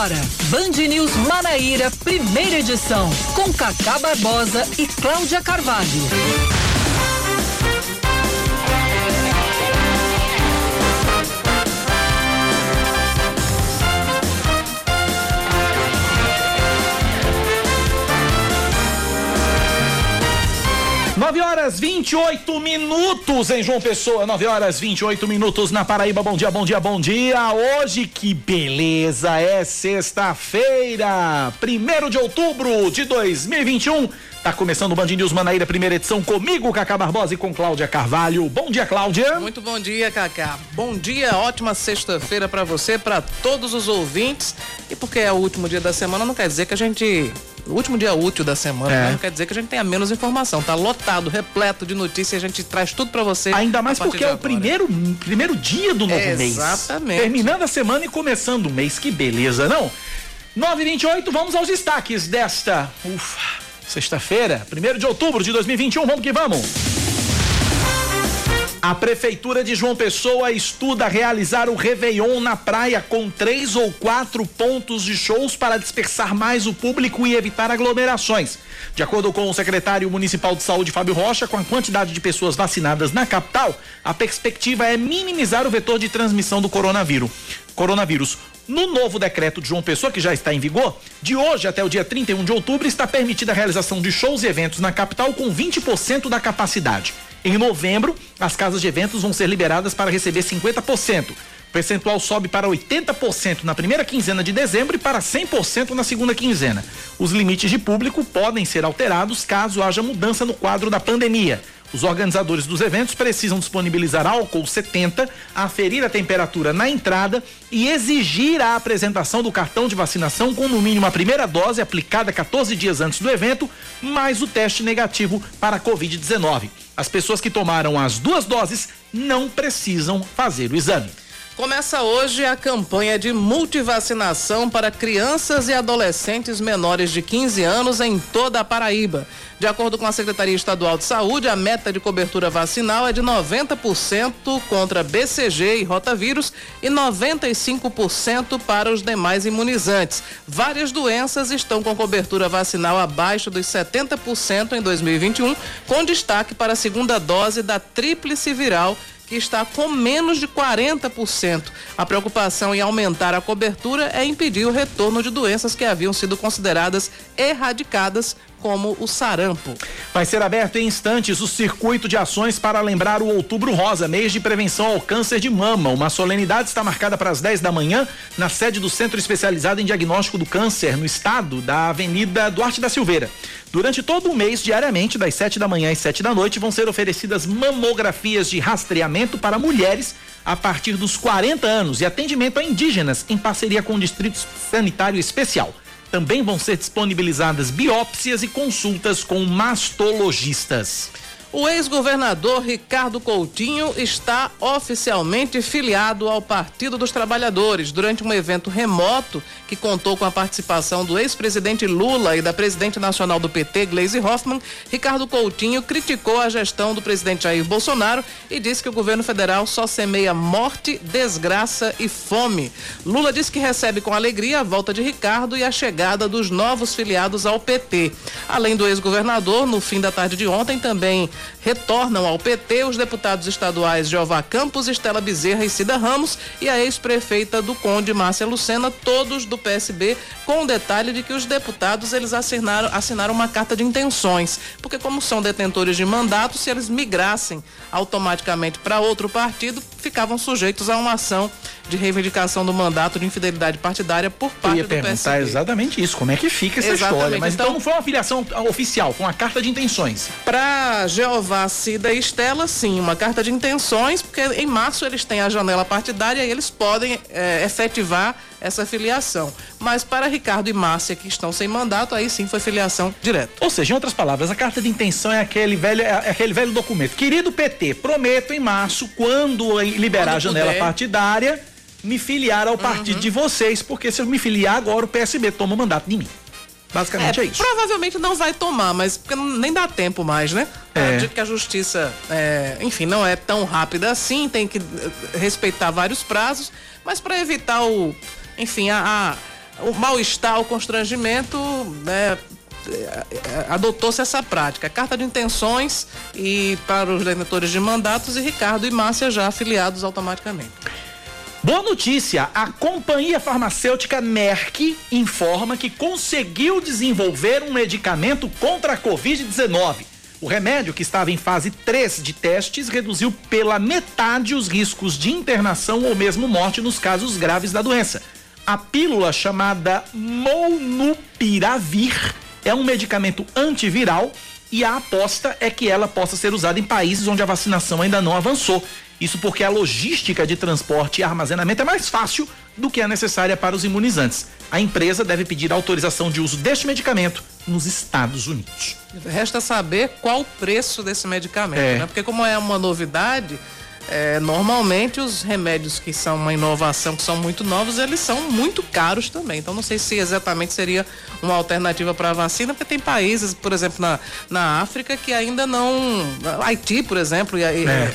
agora, Band News Manaíra, primeira edição, com Cacá Barbosa e Cláudia Carvalho. 9 horas 28 minutos em João Pessoa, 9 horas 28 minutos na Paraíba. Bom dia, bom dia, bom dia. Hoje que beleza, é sexta-feira, 1 de outubro de 2021. Tá começando o Band News Manaíra, primeira edição comigo, Cacá Barbosa e com Cláudia Carvalho. Bom dia, Cláudia. Muito bom dia, Cacá. Bom dia, ótima sexta-feira para você, para todos os ouvintes. E porque é o último dia da semana, não quer dizer que a gente último dia útil da semana, é. não quer dizer que a gente tenha menos informação. Tá lotado, repleto de notícias, a gente traz tudo para você. Ainda mais porque é o primeiro, primeiro dia do novo é, mês. Exatamente. Terminando a semana e começando o mês, que beleza, não? 928, vamos aos destaques desta. Ufa, sexta-feira, 1 de outubro de 2021, vamos que vamos. A Prefeitura de João Pessoa estuda realizar o Réveillon na praia com três ou quatro pontos de shows para dispersar mais o público e evitar aglomerações. De acordo com o secretário municipal de saúde, Fábio Rocha, com a quantidade de pessoas vacinadas na capital, a perspectiva é minimizar o vetor de transmissão do coronavírus. Coronavírus. No novo decreto de João Pessoa, que já está em vigor, de hoje até o dia 31 de outubro, está permitida a realização de shows e eventos na capital com 20% da capacidade. Em novembro, as casas de eventos vão ser liberadas para receber 50%. O percentual sobe para 80% na primeira quinzena de dezembro e para 100% na segunda quinzena. Os limites de público podem ser alterados caso haja mudança no quadro da pandemia. Os organizadores dos eventos precisam disponibilizar álcool 70, aferir a temperatura na entrada e exigir a apresentação do cartão de vacinação com no mínimo a primeira dose aplicada 14 dias antes do evento, mais o teste negativo para a Covid-19. As pessoas que tomaram as duas doses não precisam fazer o exame. Começa hoje a campanha de multivacinação para crianças e adolescentes menores de 15 anos em toda a Paraíba. De acordo com a Secretaria Estadual de Saúde, a meta de cobertura vacinal é de 90% contra BCG e rotavírus e 95% para os demais imunizantes. Várias doenças estão com cobertura vacinal abaixo dos 70% em 2021, com destaque para a segunda dose da tríplice viral que está com menos de 40%. A preocupação em aumentar a cobertura é impedir o retorno de doenças que haviam sido consideradas erradicadas como o sarampo. Vai ser aberto em instantes o circuito de ações para lembrar o Outubro Rosa, mês de prevenção ao câncer de mama. Uma solenidade está marcada para as 10 da manhã na sede do Centro Especializado em Diagnóstico do Câncer, no estado da Avenida Duarte da Silveira. Durante todo o mês, diariamente, das 7 da manhã às 7 da noite, vão ser oferecidas mamografias de rastreamento para mulheres a partir dos 40 anos e atendimento a indígenas em parceria com o Distrito Sanitário Especial. Também vão ser disponibilizadas biópsias e consultas com mastologistas. O ex-governador Ricardo Coutinho está oficialmente filiado ao Partido dos Trabalhadores. Durante um evento remoto que contou com a participação do ex-presidente Lula e da presidente nacional do PT, Gleisi Hoffmann, Ricardo Coutinho criticou a gestão do presidente Jair Bolsonaro e disse que o governo federal só semeia morte, desgraça e fome. Lula disse que recebe com alegria a volta de Ricardo e a chegada dos novos filiados ao PT. Além do ex-governador, no fim da tarde de ontem também retornam ao PT os deputados estaduais Jeová Campos, Estela Bezerra e Cida Ramos e a ex-prefeita do Conde, Márcia Lucena, todos do PSB, com o detalhe de que os deputados eles assinaram, assinaram uma carta de intenções, porque como são detentores de mandato, se eles migrassem automaticamente para outro partido, ficavam sujeitos a uma ação de reivindicação do mandato de infidelidade partidária por parte Eu ia do perguntar PSB. exatamente isso, como é que fica essa Exatamente. história? Mas então, Então- não foi uma filiação oficial, foi uma carta de intenções. Para Jeová, Cida e Estela, sim, uma carta de intenções, porque em março eles têm a janela partidária e eles podem eh, efetivar essa filiação. Mas para Ricardo e Márcia, que estão sem mandato, aí sim foi filiação direta. Ou seja, em outras palavras, a carta de intenção é aquele velho, é aquele velho documento. Querido PT, prometo em março, quando liberar Quando a janela puder. partidária, me filiar ao partido de vocês, porque se eu me filiar agora, o PSB toma o mandato de mim. Basicamente é, isso. Provavelmente não vai tomar, mas porque nem dá tempo mais, né? É. Acredito que a justiça, é, enfim, não é tão rápida assim, tem que eh, respeitar vários prazos, mas para evitar o, enfim, a, a- o mal-estar, o constrangimento, né, adotou-se essa prática. Carta de intenções e para os detentores de mandatos e Ricardo e Márcia já afiliados automaticamente. Boa notícia! A companhia farmacêutica Merck informa que conseguiu desenvolver um medicamento contra a Covid-19. O remédio, que estava em fase 3 de testes, reduziu pela metade os riscos de internação ou mesmo morte nos casos graves da doença. A pílula chamada Molnupiravir é um medicamento antiviral e a aposta é que ela possa ser usada em países onde a vacinação ainda não avançou. Isso porque a logística de transporte e armazenamento é mais fácil do que a necessária para os imunizantes. A empresa deve pedir autorização de uso deste medicamento nos Estados Unidos. Resta saber qual o preço desse medicamento, é. né? Porque como é uma novidade, é, normalmente os remédios que são uma inovação, que são muito novos, eles são muito caros também. Então não sei se exatamente seria uma alternativa para a vacina, porque tem países, por exemplo, na, na África que ainda não. Haiti, por exemplo, e, é.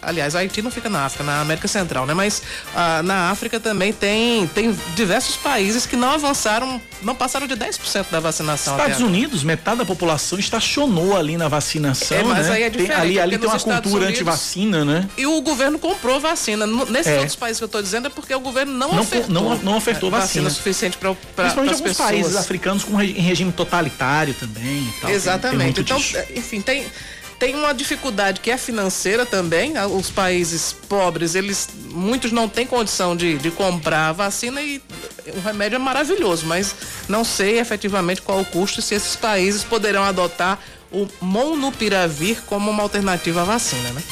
aliás, Haiti não fica na África, na América Central, né? Mas ah, na África também tem, tem diversos países que não avançaram, não passaram de 10% da vacinação. Estados Unidos, metade da população estacionou ali na vacinação. É, mas né? aí é diferente. Tem, ali ali tem uma cultura anti-vacina, né? E o governo comprou vacina. Nesses é. outros países que eu estou dizendo é porque o governo não, não ofertou. Não, não ofertou vacina. vacina suficiente para Principalmente alguns pessoas. países africanos com, em regime totalitário também e tal. Exatamente. Tem, tem então, enfim, tem tem uma dificuldade que é financeira também. Os países pobres, eles muitos não têm condição de, de comprar a vacina e o remédio é maravilhoso, mas não sei efetivamente qual o custo se esses países poderão adotar o Monupiravir como uma alternativa à vacina, né?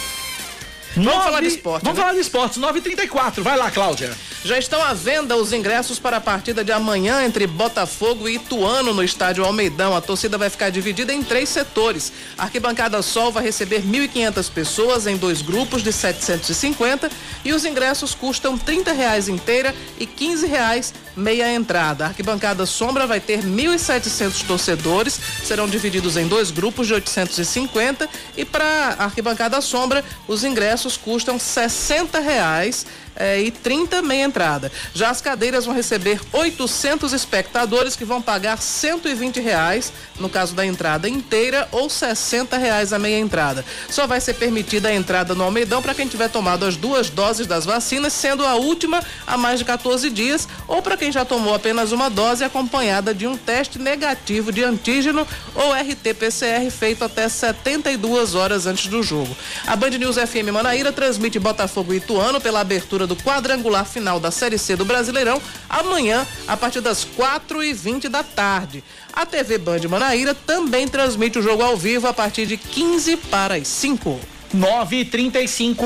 Vamos falar de esporte. Vamos né? falar de esportes. 9h34. Vai lá, Cláudia. Já estão à venda os ingressos para a partida de amanhã entre Botafogo e Ituano no estádio Almeidão. A torcida vai ficar dividida em três setores. A arquibancada Sol vai receber 1.500 pessoas em dois grupos de 750 e os ingressos custam R$ reais inteira e R$ reais meia entrada. A arquibancada Sombra vai ter 1.700 torcedores, serão divididos em dois grupos de 850 e para a arquibancada Sombra os ingressos custam R$ reais é, e 30 meia entrada. Já as cadeiras vão receber 800 espectadores que vão pagar 120 reais no caso da entrada inteira ou 60 reais a meia entrada. Só vai ser permitida a entrada no Almeidão para quem tiver tomado as duas doses das vacinas, sendo a última há mais de 14 dias, ou para quem já tomou apenas uma dose acompanhada de um teste negativo de antígeno ou RT-PCR feito até 72 horas antes do jogo. A Band News FM Manaíra transmite Botafogo e Ituano pela abertura abertura do quadrangular final da Série C do Brasileirão amanhã, a partir das 4 e 20 da tarde. A TV Band Manaíra também transmite o jogo ao vivo a partir de 15 para as 5. 9 e 35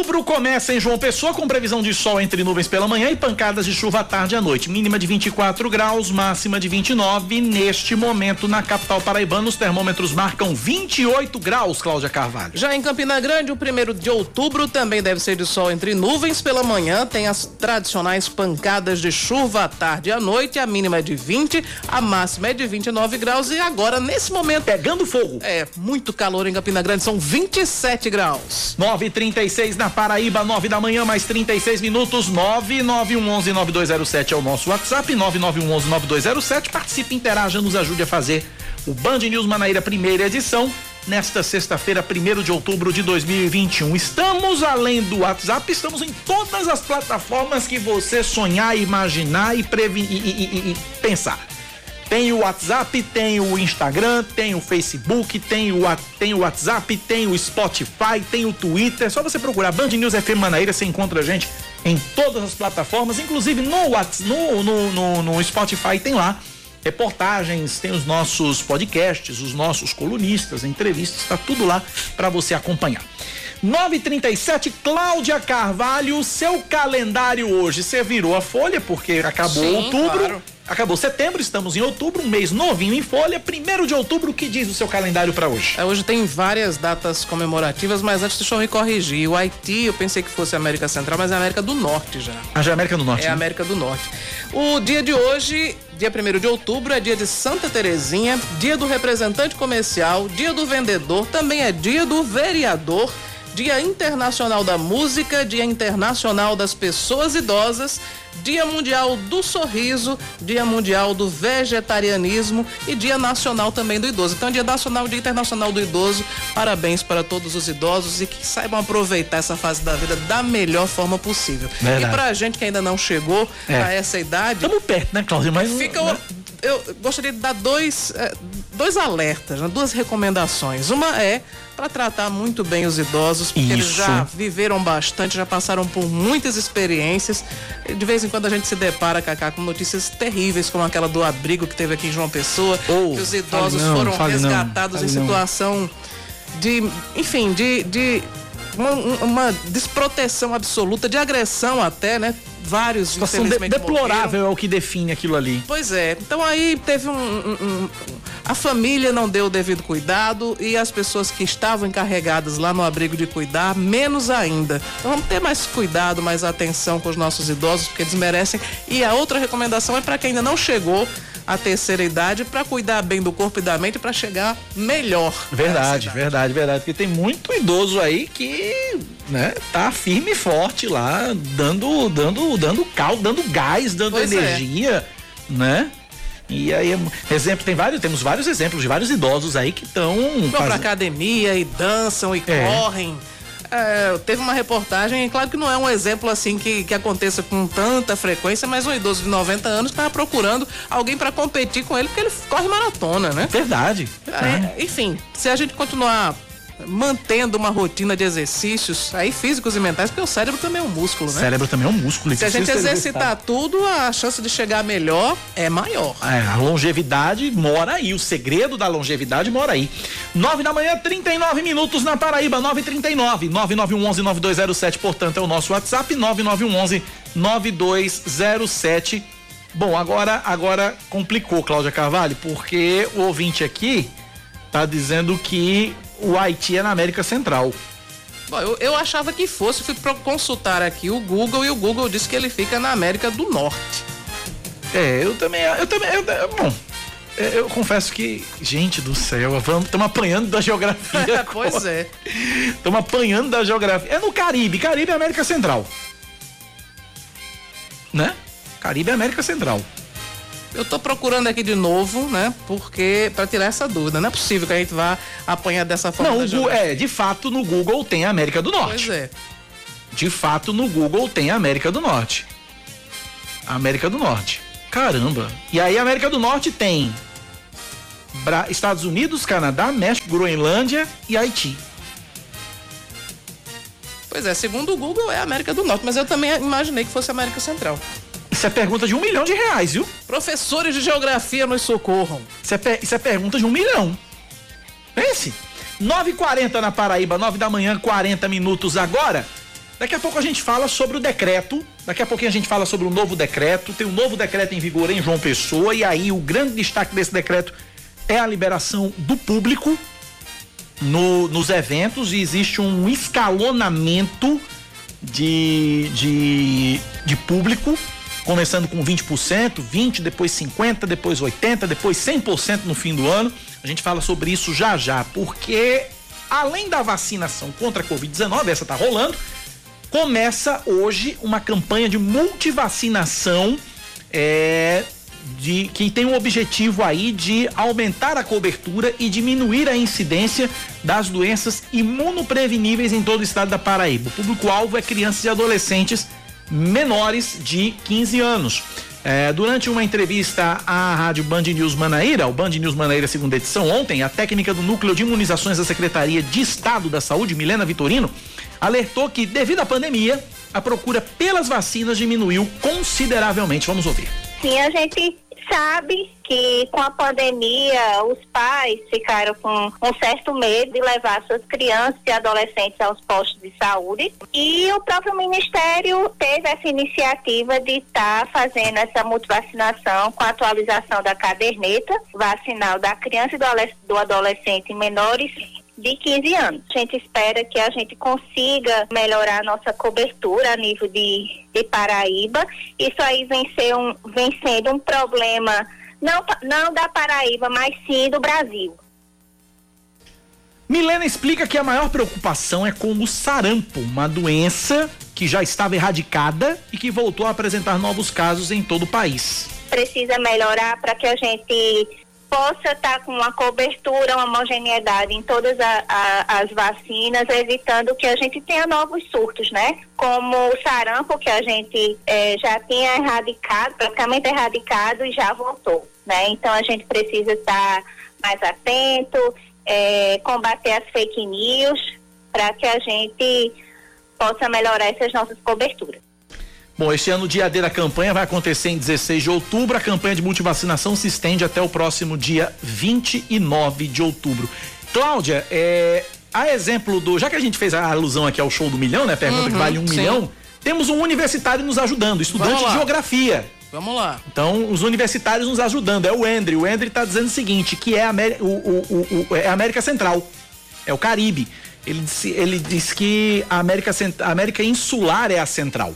Outubro começa em João Pessoa com previsão de sol entre nuvens pela manhã e pancadas de chuva à tarde e à noite. Mínima de 24 graus, máxima de 29. Neste momento, na capital paraibana, os termômetros marcam 28 graus, Cláudia Carvalho. Já em Campina Grande, o primeiro de outubro também deve ser de sol entre nuvens pela manhã. Tem as tradicionais pancadas de chuva à tarde e à noite. A mínima é de 20, a máxima é de 29 graus. E agora, nesse momento. Pegando fogo. É, muito calor em Campina Grande, são 27 graus. 9h30 36 Paraíba, 9 da manhã, mais 36 minutos. 99111 9207 é o nosso WhatsApp. 99111 9207. Participe, interaja, nos ajude a fazer o Band News Manaíra, primeira edição. Nesta sexta-feira, 1 de outubro de 2021. Estamos além do WhatsApp, estamos em todas as plataformas que você sonhar, imaginar e, e, e, e pensar. Tem o WhatsApp, tem o Instagram, tem o Facebook, tem o, tem o WhatsApp, tem o Spotify, tem o Twitter. É só você procurar Band News FM Manaíra, você encontra a gente em todas as plataformas, inclusive no, WhatsApp, no, no, no, no Spotify tem lá reportagens, tem os nossos podcasts, os nossos colunistas, entrevistas, tá tudo lá para você acompanhar. 937 Cláudia Carvalho, seu calendário hoje, você virou a folha porque acabou Sim, outubro. Claro. Acabou setembro, estamos em outubro, um mês novinho em folha. Primeiro de outubro, o que diz o seu calendário para hoje? É, hoje tem várias datas comemorativas, mas antes deixa eu me corrigir. O Haiti, eu pensei que fosse América Central, mas é América do Norte já. Ah, já é América do Norte. É né? América do Norte. O dia de hoje, dia 1 de outubro, é dia de Santa Terezinha, dia do representante comercial, dia do vendedor, também é dia do vereador Dia Internacional da Música, Dia Internacional das Pessoas Idosas, Dia Mundial do Sorriso, Dia Mundial do Vegetarianismo e Dia Nacional também do Idoso. Então, Dia Nacional, Dia Internacional do Idoso. Parabéns para todos os idosos e que saibam aproveitar essa fase da vida da melhor forma possível. Verdade. E para a gente que ainda não chegou é. a essa idade. Estamos perto, né, Cláudia? Mas. Fica. Né? Eu gostaria de dar dois, eh, dois alertas, né? duas recomendações. Uma é para tratar muito bem os idosos, porque Isso. eles já viveram bastante, já passaram por muitas experiências. De vez em quando a gente se depara, Cacá, com notícias terríveis, como aquela do abrigo que teve aqui em João Pessoa, oh, que os idosos não, foram resgatados não, em situação não. de, enfim, de, de uma, uma, desproteção absoluta, de agressão até, né? Vários Situação de, deplorável morreram. é o que define aquilo ali. Pois é. Então aí teve um, um, um, a família não deu o devido cuidado e as pessoas que estavam encarregadas lá no abrigo de cuidar menos ainda. Então vamos ter mais cuidado, mais atenção com os nossos idosos porque eles merecem. E a outra recomendação é para quem ainda não chegou a terceira idade para cuidar bem do corpo e da mente para chegar melhor. Verdade, verdade, verdade. Porque tem muito idoso aí que, né, tá firme e forte lá, dando, dando, dando cal, dando gás, dando pois é. energia, é. né? E aí, exemplo, tem vários, temos vários exemplos de vários idosos aí que estão. Vão faz... pra academia e dançam e é. correm é, teve uma reportagem, claro que não é um exemplo assim que, que aconteça com tanta frequência, mas um idoso de 90 anos estava procurando alguém para competir com ele, porque ele corre maratona, né? Verdade. É, enfim, se a gente continuar mantendo uma rotina de exercícios aí físicos e mentais, porque o cérebro também é um músculo, né? O cérebro também é um músculo. Se a gente exercitar tudo, a chance de chegar melhor é maior. É, a longevidade mora aí, o segredo da longevidade mora aí. Nove da manhã, 39 minutos na Paraíba, 939 9911 9207, portanto é o nosso WhatsApp, 9911 9207. Bom, agora agora complicou, Cláudia Carvalho, porque o ouvinte aqui tá dizendo que o Haiti é na América Central. Bom, eu, eu achava que fosse, fui consultar aqui o Google e o Google disse que ele fica na América do Norte. É, eu também, eu também, eu, bom, é, eu confesso que, gente do céu, estamos apanhando da geografia. pois é. Estamos apanhando da geografia. É no Caribe, Caribe é América Central. Né? Caribe é América Central. Eu estou procurando aqui de novo, né? Porque para tirar essa dúvida, não é possível que a gente vá apanhar dessa forma. Não, Google, é, de fato no Google tem a América do Norte. Pois é. De fato no Google tem a América do Norte. América do Norte. Caramba. E aí a América do Norte tem Bra Estados Unidos, Canadá, México, Groenlândia e Haiti. Pois é, segundo o Google é a América do Norte, mas eu também imaginei que fosse a América Central. Isso é pergunta de um milhão de reais, viu? Professores de geografia nos socorram. Isso é, isso é pergunta de um milhão. Pense. 9h40 na Paraíba, 9 da manhã, 40 minutos agora. Daqui a pouco a gente fala sobre o decreto. Daqui a pouquinho a gente fala sobre o novo decreto. Tem um novo decreto em vigor em João Pessoa. E aí o grande destaque desse decreto é a liberação do público no, nos eventos. E existe um escalonamento de, de, de público começando com 20%, 20%, depois 50%, depois 80%, depois 100% no fim do ano. A gente fala sobre isso já já, porque além da vacinação contra a Covid-19, essa tá rolando, começa hoje uma campanha de multivacinação é, de, que tem o objetivo aí de aumentar a cobertura e diminuir a incidência das doenças imunopreveníveis em todo o estado da Paraíba. O público-alvo é crianças e adolescentes menores de 15 anos. É, durante uma entrevista à rádio Band News Manaíra, o Band News Manaíra segunda edição ontem, a técnica do Núcleo de Imunizações da Secretaria de Estado da Saúde, Milena Vitorino, alertou que devido à pandemia, a procura pelas vacinas diminuiu consideravelmente. Vamos ouvir. Sim, a gente sabe que com a pandemia os pais ficaram com um certo medo de levar suas crianças e adolescentes aos postos de saúde. E o próprio Ministério teve essa iniciativa de estar tá fazendo essa multivacinação com a atualização da caderneta vacinal da criança e do adolescente menores de 15 anos. A gente espera que a gente consiga melhorar a nossa cobertura a nível de, de Paraíba. Isso aí vem, ser um, vem sendo um problema não, não da Paraíba, mas sim do Brasil. Milena Milena explica que a maior preocupação é com o sarampo, uma doença que já estava erradicada e que voltou a apresentar novos casos em todo o país. Precisa melhorar para que a gente possa estar tá com uma cobertura, uma homogeneidade em todas a, a, as vacinas, evitando que a gente tenha novos surtos, né? Como o sarampo, que a gente é, já tinha erradicado, praticamente erradicado e já voltou, né? Então a gente precisa estar mais atento, é, combater as fake news, para que a gente possa melhorar essas nossas coberturas. Bom, este ano o dia D da campanha vai acontecer em 16 de outubro. A campanha de multivacinação se estende até o próximo dia 29 de outubro. Cláudia, é, a exemplo do. Já que a gente fez a alusão aqui ao show do milhão, né? Pergunta uhum, que vale um sim. milhão. Temos um universitário nos ajudando, estudante de geografia. Vamos lá. Então, os universitários nos ajudando. É o Endre. O Endre está dizendo o seguinte: que é a, o, o, o, é a América Central. É o Caribe. Ele disse, ele disse que a América, a América Insular é a central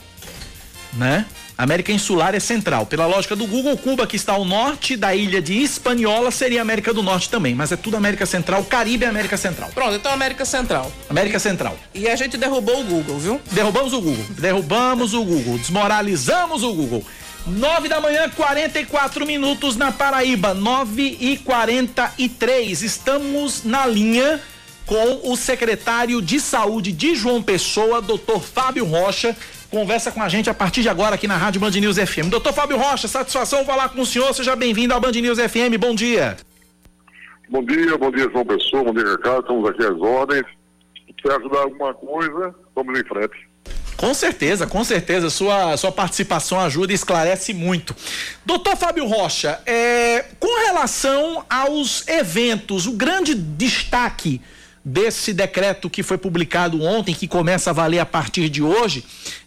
né? América Insular é central. Pela lógica do Google, Cuba, que está ao norte da ilha de Hispaniola, seria América do Norte também, mas é tudo América Central. Caribe é América Central. Pronto, então América Central. América Central. E a gente derrubou o Google, viu? Derrubamos o Google. Derrubamos o Google. Desmoralizamos o Google. 9 da manhã, 44 minutos na Paraíba. 9 e 43. Estamos na linha com o secretário de Saúde de João Pessoa, doutor Fábio Rocha conversa com a gente a partir de agora aqui na Rádio Band News FM. Doutor Fábio Rocha, satisfação falar com o senhor. Seja bem-vindo à Band News FM. Bom dia. Bom dia, bom dia, João Pessoa, bom dia, Ricardo. Estamos aqui às ordens. Se ajudar alguma coisa, vamos em frente. Com certeza, com certeza. Sua, sua participação ajuda e esclarece muito. Doutor Fábio Rocha, é, com relação aos eventos, o grande destaque desse decreto que foi publicado ontem, que começa a valer a partir de hoje,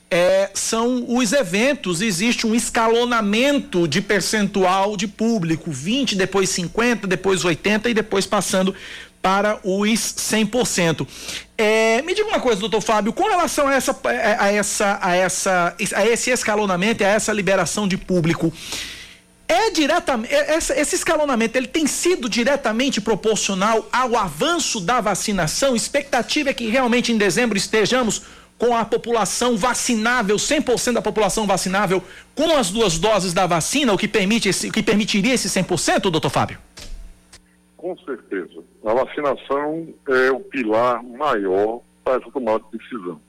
é, são os eventos, existe um escalonamento de percentual de público, 20, depois 50, depois 80 e depois passando para os 100%. É, me diga uma coisa, doutor Fábio, com relação a essa, a essa, a essa, a esse escalonamento, a essa liberação de público, é diretamente é, esse escalonamento ele tem sido diretamente proporcional ao avanço da vacinação. Expectativa é que realmente em dezembro estejamos com a população vacinável, 100% da população vacinável com as duas doses da vacina, o que, permite esse, que permitiria esse 100%, doutor Fábio? Com certeza. A vacinação é o pilar maior para essa tomada de decisão.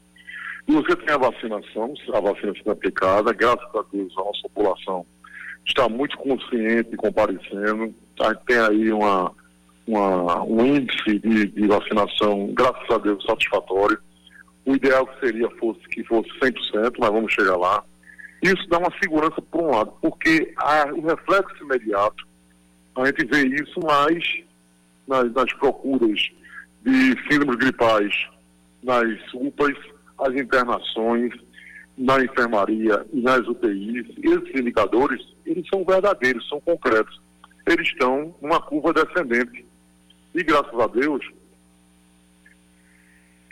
E você tem a vacinação, a vacina sendo aplicada, graças a Deus a nossa população está muito consciente e comparecendo. Tem aí uma, uma, um índice de, de vacinação, graças a Deus, satisfatório. O ideal seria fosse que fosse 100%, mas vamos chegar lá. Isso dá uma segurança por um lado, porque a, o reflexo imediato, a gente vê isso mais nas, nas procuras de síndromes gripais, nas UPAs, as internações, na enfermaria e nas UTIs. Esses indicadores, eles são verdadeiros, são concretos. Eles estão numa curva descendente. E graças a Deus,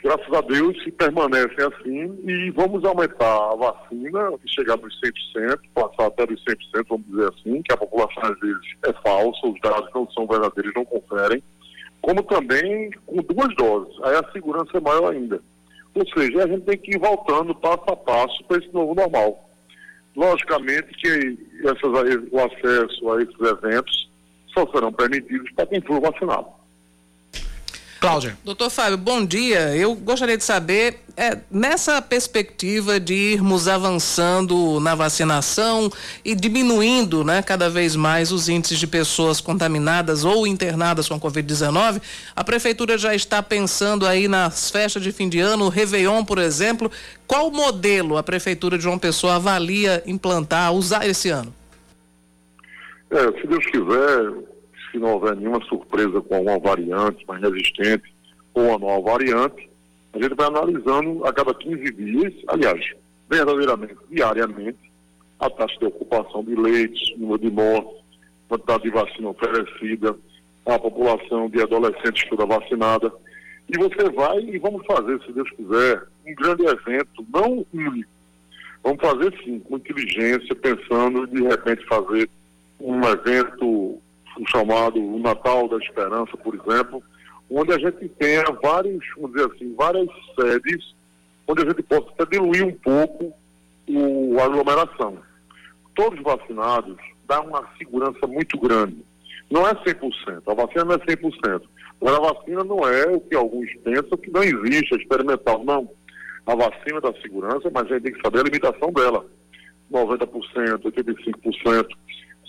graças a Deus, se permanecem assim e vamos aumentar a vacina, chegar nos 100%, passar até dos 100%, vamos dizer assim, que a população às vezes é falsa, os dados não são verdadeiros, não conferem, como também com duas doses, aí a segurança é maior ainda. Ou seja, a gente tem que ir voltando passo a passo para esse novo normal. Logicamente que essas, o acesso a esses eventos só serão permitidos para quem for vacinado. Cláudia. Doutor Fábio, bom dia. Eu gostaria de saber, é, nessa perspectiva de irmos avançando na vacinação e diminuindo né, cada vez mais os índices de pessoas contaminadas ou internadas com a Covid-19, a Prefeitura já está pensando aí nas festas de fim de ano, o Réveillon, por exemplo. Qual modelo a Prefeitura de João Pessoa avalia implantar, usar esse ano? É, se Deus quiser, se não houver nenhuma surpresa com uma variante mais resistente ou uma nova variante, a gente vai analisando a cada 15 dias, aliás, verdadeiramente, diariamente, a taxa de ocupação de leitos, número de mortes, quantidade de vacina oferecida, a população de adolescentes toda vacinada. E você vai e vamos fazer, se Deus quiser, um grande evento, não único. Vamos fazer sim, com inteligência, pensando de repente fazer um evento o chamado o Natal da Esperança, por exemplo, onde a gente tenha vários, vamos dizer assim, várias sedes, onde a gente possa diluir um pouco o, a aglomeração. Todos vacinados dá uma segurança muito grande. Não é 100%, a vacina não é 100%. Mas a vacina não é o que alguns pensam que não existe, é experimental. Não. A vacina dá segurança, mas a gente tem que saber a limitação dela. 90%, 85%,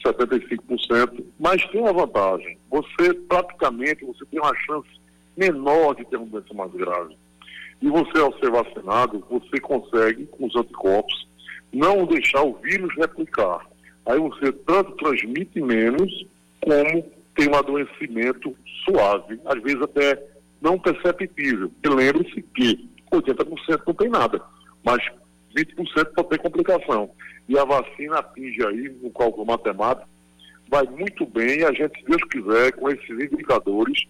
75%, mas tem uma vantagem. Você praticamente você tem uma chance menor de ter uma doença mais grave. E você, ao ser vacinado, você consegue, com os anticorpos, não deixar o vírus replicar. Aí você tanto transmite menos, como tem um adoecimento suave, às vezes até não perceptível. E lembre-se que 80% não tem nada, mas 20% pode ter complicação. E a vacina atinge aí, no cálculo matemático, vai muito bem e a gente, se Deus quiser, com esses indicadores,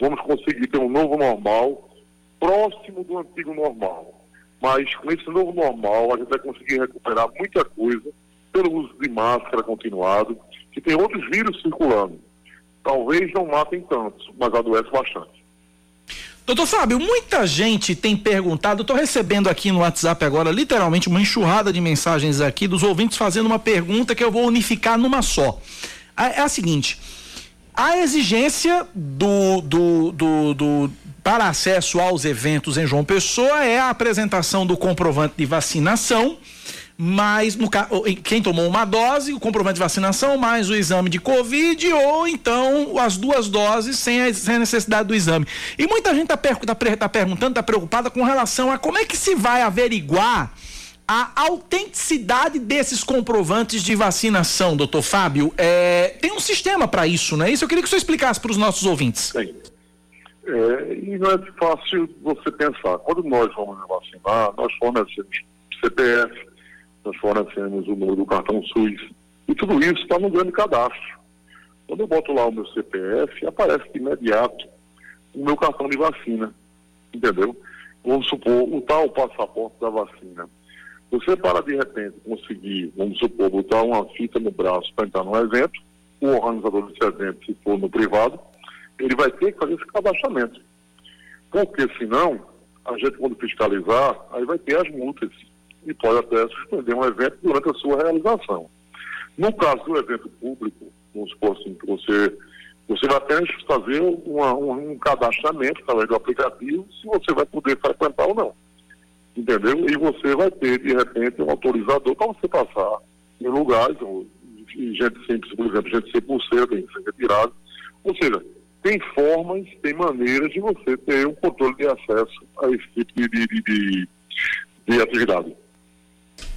vamos conseguir ter um novo normal próximo do antigo normal. Mas com esse novo normal, a gente vai conseguir recuperar muita coisa pelo uso de máscara continuado, que tem outros vírus circulando. Talvez não matem tantos, mas adoece bastante. Doutor Fábio, muita gente tem perguntado, estou recebendo aqui no WhatsApp agora, literalmente, uma enxurrada de mensagens aqui dos ouvintes fazendo uma pergunta que eu vou unificar numa só. É a seguinte: a exigência do, do, do, do para acesso aos eventos em João Pessoa é a apresentação do comprovante de vacinação mais no, quem tomou uma dose, o comprovante de vacinação, mais o exame de Covid, ou então as duas doses sem a, sem a necessidade do exame. E muita gente está per, tá, tá perguntando, está preocupada com relação a como é que se vai averiguar a autenticidade desses comprovantes de vacinação, doutor Fábio. É, tem um sistema para isso, não é isso? Eu queria que o senhor explicasse para os nossos ouvintes. É, e não é fácil você pensar. Quando nós vamos vacinar, nós fornecemos CPF, nós fornecemos o número do cartão SUS. E tudo isso está no grande cadastro. Quando eu boto lá o meu CPF, aparece de imediato o meu cartão de vacina. Entendeu? Vamos supor, o tal passaporte da vacina. Você para de repente conseguir, vamos supor, botar uma fita no braço para entrar num evento, o organizador desse evento, se for no privado, ele vai ter que fazer esse cadastramento. Porque senão, a gente quando fiscalizar, aí vai ter as multas e pode até suspender um evento durante a sua realização. No caso do evento público, vamos supor assim, que você, você vai apenas fazer uma, um, um cadastramento através do aplicativo se você vai poder frequentar ou não. Entendeu? E você vai ter, de repente, um autorizador para você passar em lugares, gente sem, por exemplo, gente sem pulseira, tem que ser retirado. Ou seja, tem formas, tem maneiras de você ter um controle de acesso a esse tipo de, de, de, de atividade.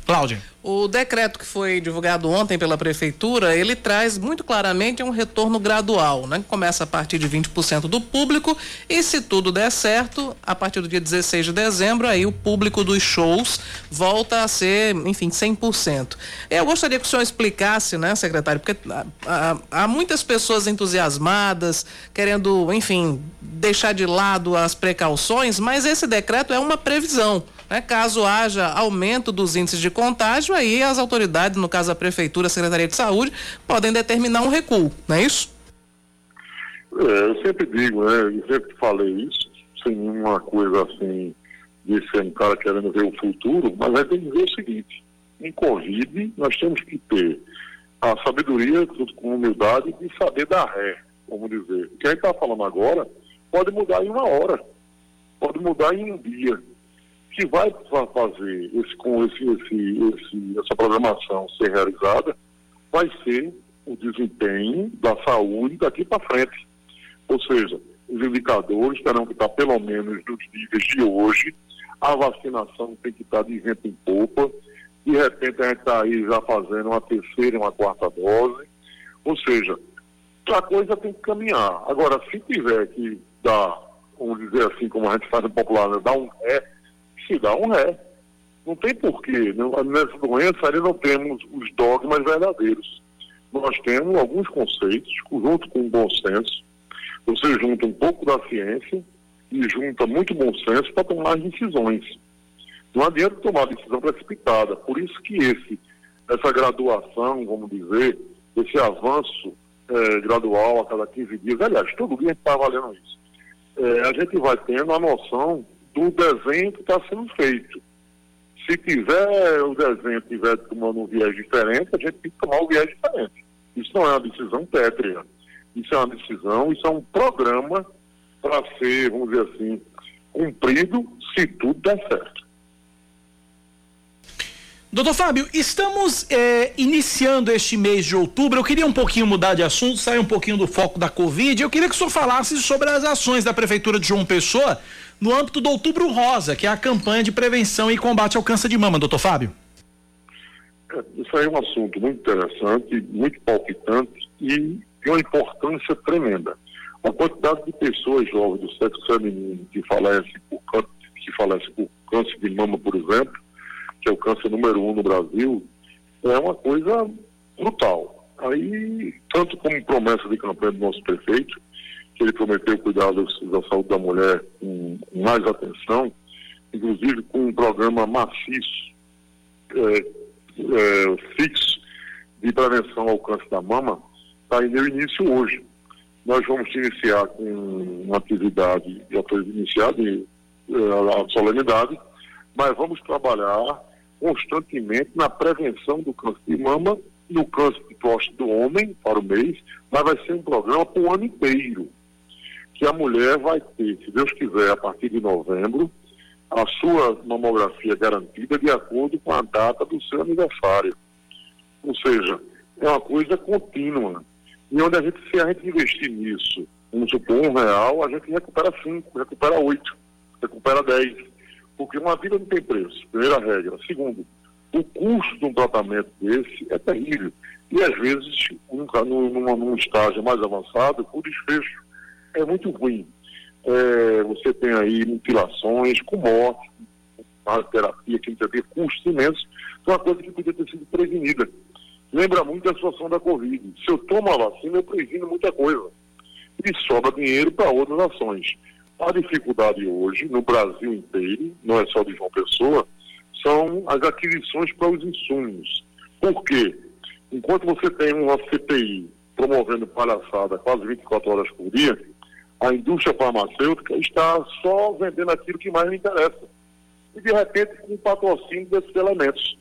Cláudia. O decreto que foi divulgado ontem pela prefeitura, ele traz muito claramente um retorno gradual, né? Começa a partir de 20% do público e se tudo der certo, a partir do dia 16 de dezembro, aí o público dos shows volta a ser, enfim, 100%. Eu gostaria que o senhor explicasse, né, secretário, porque há, há muitas pessoas entusiasmadas, querendo, enfim, deixar de lado as precauções, mas esse decreto é uma previsão. Né? Caso haja aumento dos índices de contágio, aí as autoridades, no caso a Prefeitura, a Secretaria de Saúde, podem determinar um recuo, não é isso? É, eu sempre digo, né? Eu sempre falei isso, sem nenhuma coisa assim de ser um cara querendo ver o futuro, mas aí tem que ver o seguinte, em Covid nós temos que ter a sabedoria junto com humildade de saber dar ré, vamos dizer. O que a gente está falando agora pode mudar em uma hora, pode mudar em um dia que vai fazer esse, com esse, esse, esse, essa programação ser realizada vai ser o desempenho da saúde daqui para frente. Ou seja, os indicadores terão que estar pelo menos nos níveis de hoje, a vacinação tem que estar de vento em popa, de repente a gente está aí já fazendo uma terceira e uma quarta dose, ou seja, a coisa tem que caminhar. Agora, se tiver que dar, vamos dizer assim, como a gente faz no popular, né, dar um ré, se dá um ré. Não tem porquê. Nessa doença ali não temos os dogmas verdadeiros. Nós temos alguns conceitos, junto com o bom senso. Você junta um pouco da ciência e junta muito bom senso para tomar decisões. Não adianta tomar decisão precipitada. Por isso que esse, essa graduação, vamos dizer, esse avanço é, gradual a cada 15 dias, aliás, todo dia a gente está valendo isso é, a gente vai tendo a noção do desenho que está sendo feito. Se tiver o desenho tiver tomando um viés diferente, a gente tem que tomar um viés diferente. Isso não é uma decisão pétrea. Isso é uma decisão, isso é um programa para ser, vamos dizer assim, cumprido se tudo der certo. Doutor Fábio, estamos é, iniciando este mês de outubro. Eu queria um pouquinho mudar de assunto, sair um pouquinho do foco da Covid. Eu queria que o senhor falasse sobre as ações da Prefeitura de João Pessoa no âmbito do Outubro Rosa, que é a campanha de prevenção e combate ao câncer de mama, doutor Fábio. É, isso aí é um assunto muito interessante, muito palpitante e de uma importância tremenda. A quantidade de pessoas jovens do sexo feminino que falecem por, que falecem por câncer de mama, por exemplo, que é o câncer número um no Brasil, é uma coisa brutal. Aí, tanto como promessa de campanha do nosso prefeito, que ele prometeu cuidar da saúde da mulher com mais atenção, inclusive com um programa maciço, é, é, fixo, de prevenção ao câncer da mama, está meu início hoje. Nós vamos iniciar com uma atividade, já foi iniciada é, a solenidade, mas vamos trabalhar constantemente na prevenção do câncer de mama, no câncer de próstata do homem, para o mês, mas vai ser um programa para o ano inteiro. Que a mulher vai ter, se Deus quiser, a partir de novembro, a sua mamografia garantida de acordo com a data do seu aniversário. Ou seja, é uma coisa contínua. E onde a gente, se a gente investir nisso, vamos supor, um real, a gente recupera cinco, recupera oito, recupera dez. Porque uma vida não tem preço, primeira regra. Segundo, o custo de um tratamento desse é terrível. E às vezes, num, num, num estágio mais avançado, o desfecho é muito ruim. É, você tem aí mutilações com morte, a terapia vezes custos imensos, é uma coisa que podia ter sido prevenida. Lembra muito da situação da Covid. Se eu tomo a vacina, eu previno muita coisa. E sobra dinheiro para outras ações. A dificuldade hoje, no Brasil inteiro, não é só de João Pessoa, são as aquisições para os insumos. Por quê? Enquanto você tem uma CPI promovendo palhaçada quase 24 horas por dia, a indústria farmacêutica está só vendendo aquilo que mais lhe interessa. E, de repente, com o patrocínio desses elementos.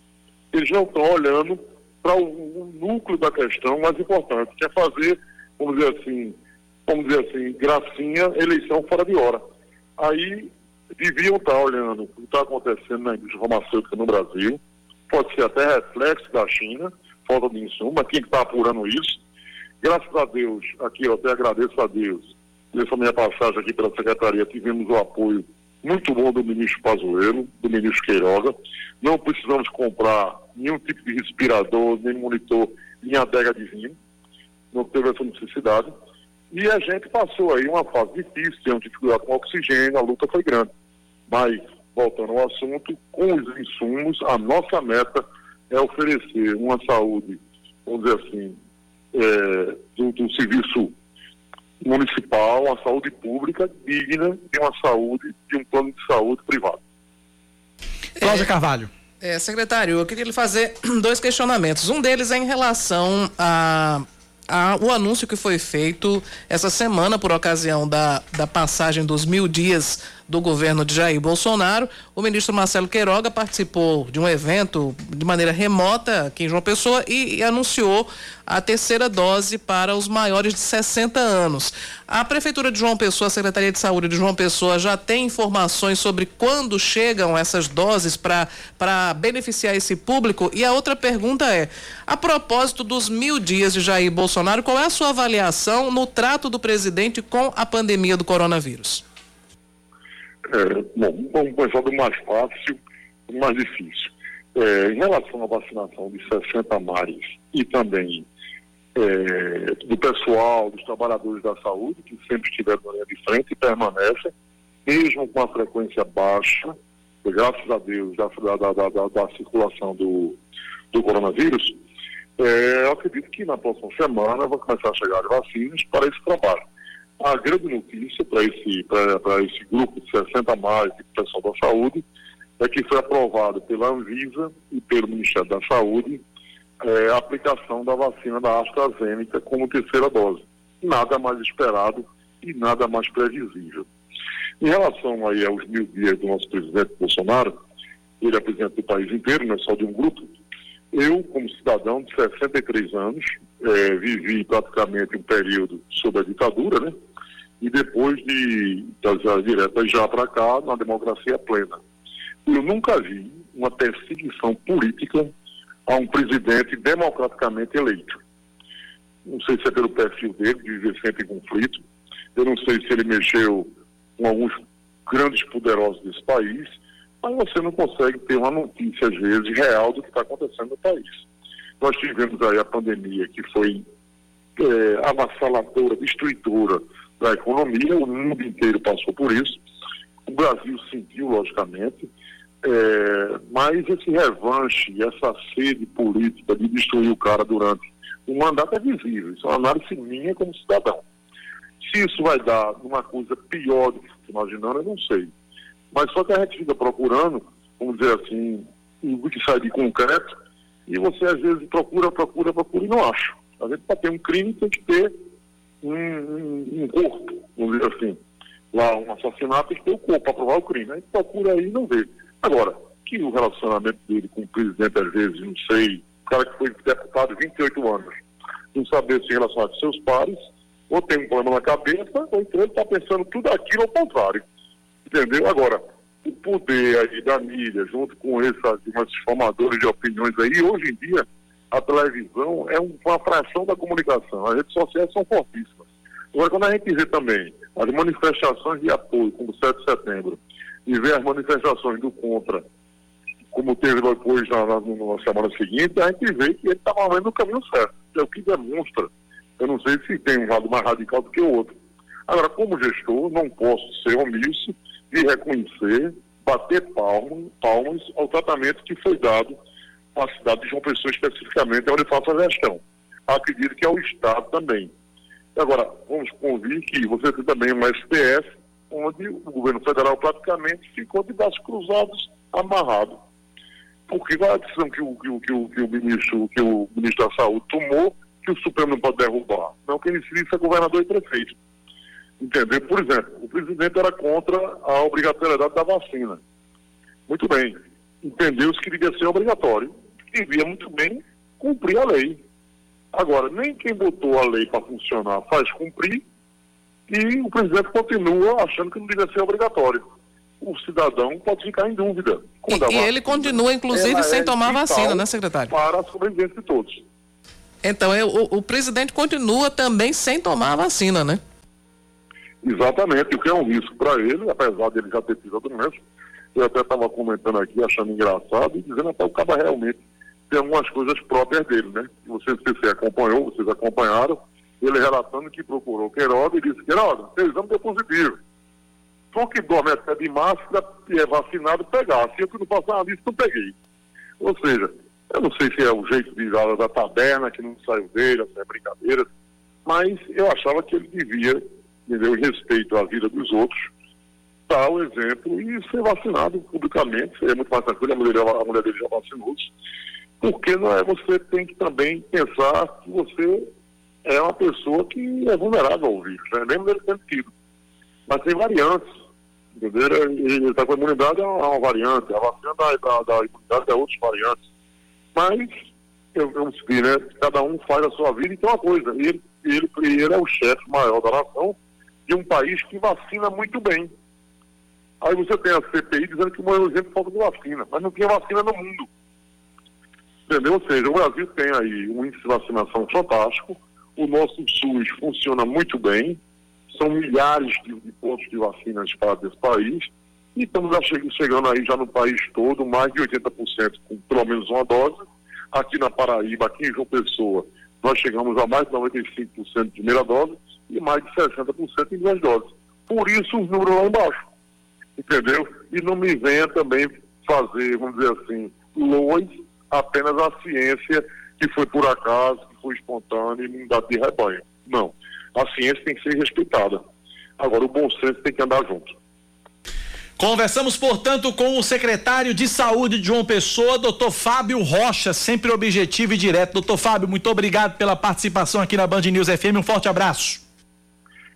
Eles não estão olhando para o, o núcleo da questão mais importante, que é fazer, vamos dizer assim, vamos dizer assim, gracinha, eleição fora de hora. Aí deviam estar olhando o que está acontecendo na indústria farmacêutica no Brasil, pode ser até reflexo da China, falta de insumo, mas quem está apurando isso? Graças a Deus, aqui eu até agradeço a Deus, nessa minha passagem aqui pela Secretaria, tivemos o apoio muito bom do ministro Pazuello, do ministro Queiroga. Não precisamos comprar nenhum tipo de respirador, nem monitor, nem adega de vinho. Não teve essa necessidade. E a gente passou aí uma fase difícil, temos dificuldade com oxigênio, a luta foi grande. Mas, voltando ao assunto, com os insumos, a nossa meta é oferecer uma saúde, vamos dizer assim, é, do, do serviço municipal, uma saúde pública digna de uma saúde, de um plano de saúde privado. Cláudia é, Carvalho. É, secretário, eu queria lhe fazer dois questionamentos. Um deles é em relação a a, o anúncio que foi feito essa semana por ocasião da, da passagem dos mil dias do governo de Jair Bolsonaro. O ministro Marcelo Queiroga participou de um evento de maneira remota aqui em João Pessoa e, e anunciou a terceira dose para os maiores de 60 anos. A Prefeitura de João Pessoa, a Secretaria de Saúde de João Pessoa já tem informações sobre quando chegam essas doses para beneficiar esse público? E a outra pergunta é: a propósito dos mil dias de Jair Bolsonaro, qual é a sua avaliação no trato do presidente com a pandemia do coronavírus? É, bom, vamos começar do mais fácil do mais difícil. É, em relação à vacinação de 60 mais e também é, do pessoal, dos trabalhadores da saúde, que sempre estiveram na linha de frente e permanecem, mesmo com a frequência baixa, graças a Deus, da, da, da, da, da circulação do, do coronavírus, é, eu acredito que na próxima semana vai começar a chegar as vacinas para esse trabalho. A grande notícia para esse, esse grupo de 60 a mais de pessoal da saúde é que foi aprovado pela Anvisa e pelo Ministério da Saúde é, a aplicação da vacina da AstraZeneca como terceira dose. Nada mais esperado e nada mais previsível. Em relação aí aos mil dias do nosso presidente Bolsonaro, ele é presidente do país inteiro, não é só de um grupo. Eu, como cidadão de 63 anos, é, vivi praticamente um período sob a ditadura, né? E depois de das diretas já para cá, na democracia plena. Eu nunca vi uma perseguição política a um presidente democraticamente eleito. Não sei se é pelo perfil dele, de viver sempre em conflito. Eu não sei se ele mexeu com alguns grandes poderosos desse país, mas você não consegue ter uma notícia, às vezes, real do que está acontecendo no país. Nós tivemos aí a pandemia que foi é, avassaladora, destruidora da economia, o mundo inteiro passou por isso, o Brasil sentiu, logicamente, é, mas esse revanche, essa sede política de destruir o cara durante o mandato é visível, isso é uma análise minha como cidadão. Se isso vai dar uma coisa pior do que imaginando, eu não sei. Mas só que a gente fica procurando, vamos dizer assim, o que sai de concreto, e você às vezes procura, procura, procura e não acha. A gente para ter um crime tem que ter um, um, um, corpo, vamos dizer assim. Lá, um assassinato tem que ter o um corpo para provar o crime. A gente procura aí e não vê. Agora, que o relacionamento dele com o presidente, às vezes, não sei, o cara que foi deputado 28 anos, não saber se relacionar com seus pares, ou tem um problema na cabeça, ou então ele está pensando tudo aquilo ao contrário. Entendeu? Agora, o poder aí da mídia, junto com esses, esses formadores de opiniões aí, hoje em dia, a televisão é uma fração da comunicação. As redes sociais são fortíssimas. Agora, quando a gente vê também as manifestações de apoio, como o 7 de setembro, e vê as manifestações do contra, como teve depois na, na, na semana seguinte, a gente vê que ele está movendo no caminho certo. É o que demonstra. Eu não sei se tem um lado mais radical do que o outro. Agora, como gestor, não posso ser omisso de reconhecer, bater palmas, palmas ao tratamento que foi dado à cidade de João Pessoa, especificamente, onde faço a gestão. Acredito que é o Estado também. Agora, vamos convir que você tem também uma STF, onde o governo federal praticamente ficou de braços cruzados, amarrado. Porque qual é a decisão que o, que o, que o, que o, ministro, que o ministro da Saúde tomou que o Supremo não pode derrubar? Não, quem decide é governador e prefeito. Entendeu? Por exemplo, o presidente era contra a obrigatoriedade da vacina. Muito bem. Entendeu-se que devia ser obrigatório. Devia muito bem cumprir a lei. Agora, nem quem botou a lei para funcionar faz cumprir e o presidente continua achando que não devia ser obrigatório. O cidadão pode ficar em dúvida. E, e ele continua, inclusive, sem é tomar vacina, né, secretário? Para a sobrevivência de todos. Então, é, o, o presidente continua também sem tomar a vacina, né? Exatamente, o que é um risco para ele, apesar dele já ter tido a doença. Eu até estava comentando aqui, achando engraçado, e dizendo até o cara realmente tem algumas coisas próprias dele, né? Você, você acompanhou, vocês acompanharam, ele relatando que procurou Queiroga e disse, Queiroga, seu exame deu positivo. Tu que dorme até de máscara e é vacinado, pegar. Se eu que não passar uma lista, não peguei. Ou seja, eu não sei se é o jeito de da, da taberna, que não saiu dele, se é brincadeira, mas eu achava que ele devia entendeu? em respeito à vida dos outros, dar o exemplo e ser vacinado publicamente. Seria muito mais tranquilo, a mulher, a mulher dele já vacinou-se. Porque não é, você tem que também pensar que você é uma pessoa que é vulnerável ao vírus, né? mesmo ele tendo tido. Mas tem variantes, entendeu? Ele está com a imunidade é uma, variante, a vacina da, da, da imunidade é outras variantes. Mas, eu, eu vi, né? Cada um faz a sua vida e tem uma coisa, ele, ele, ele é o chefe maior da nação, de um país que vacina muito bem. Aí você tem a CPI dizendo que o maior exemplo falta de vacina, mas não tinha vacina no mundo. Entendeu? Ou seja, o Brasil tem aí um índice de vacinação fantástico, o nosso SUS funciona muito bem, são milhares de, de pontos de vacina espalhados nesse país, e estamos chegando aí já no país todo, mais de 80% com pelo menos uma dose. Aqui na Paraíba, aqui em João Pessoa, nós chegamos a mais de 95% de primeira dose e mais de 60% em duas doses. Por isso os números lá embaixo. Entendeu? E não me venha também fazer, vamos dizer assim, lois apenas a ciência que foi por acaso, que foi espontânea e dá de rebanho. Não. A ciência tem que ser respeitada. Agora, o bom senso tem que andar junto. Conversamos, portanto, com o secretário de Saúde de João Pessoa, doutor Fábio Rocha, sempre objetivo e direto. Doutor Fábio, muito obrigado pela participação aqui na Band News FM. Um forte abraço.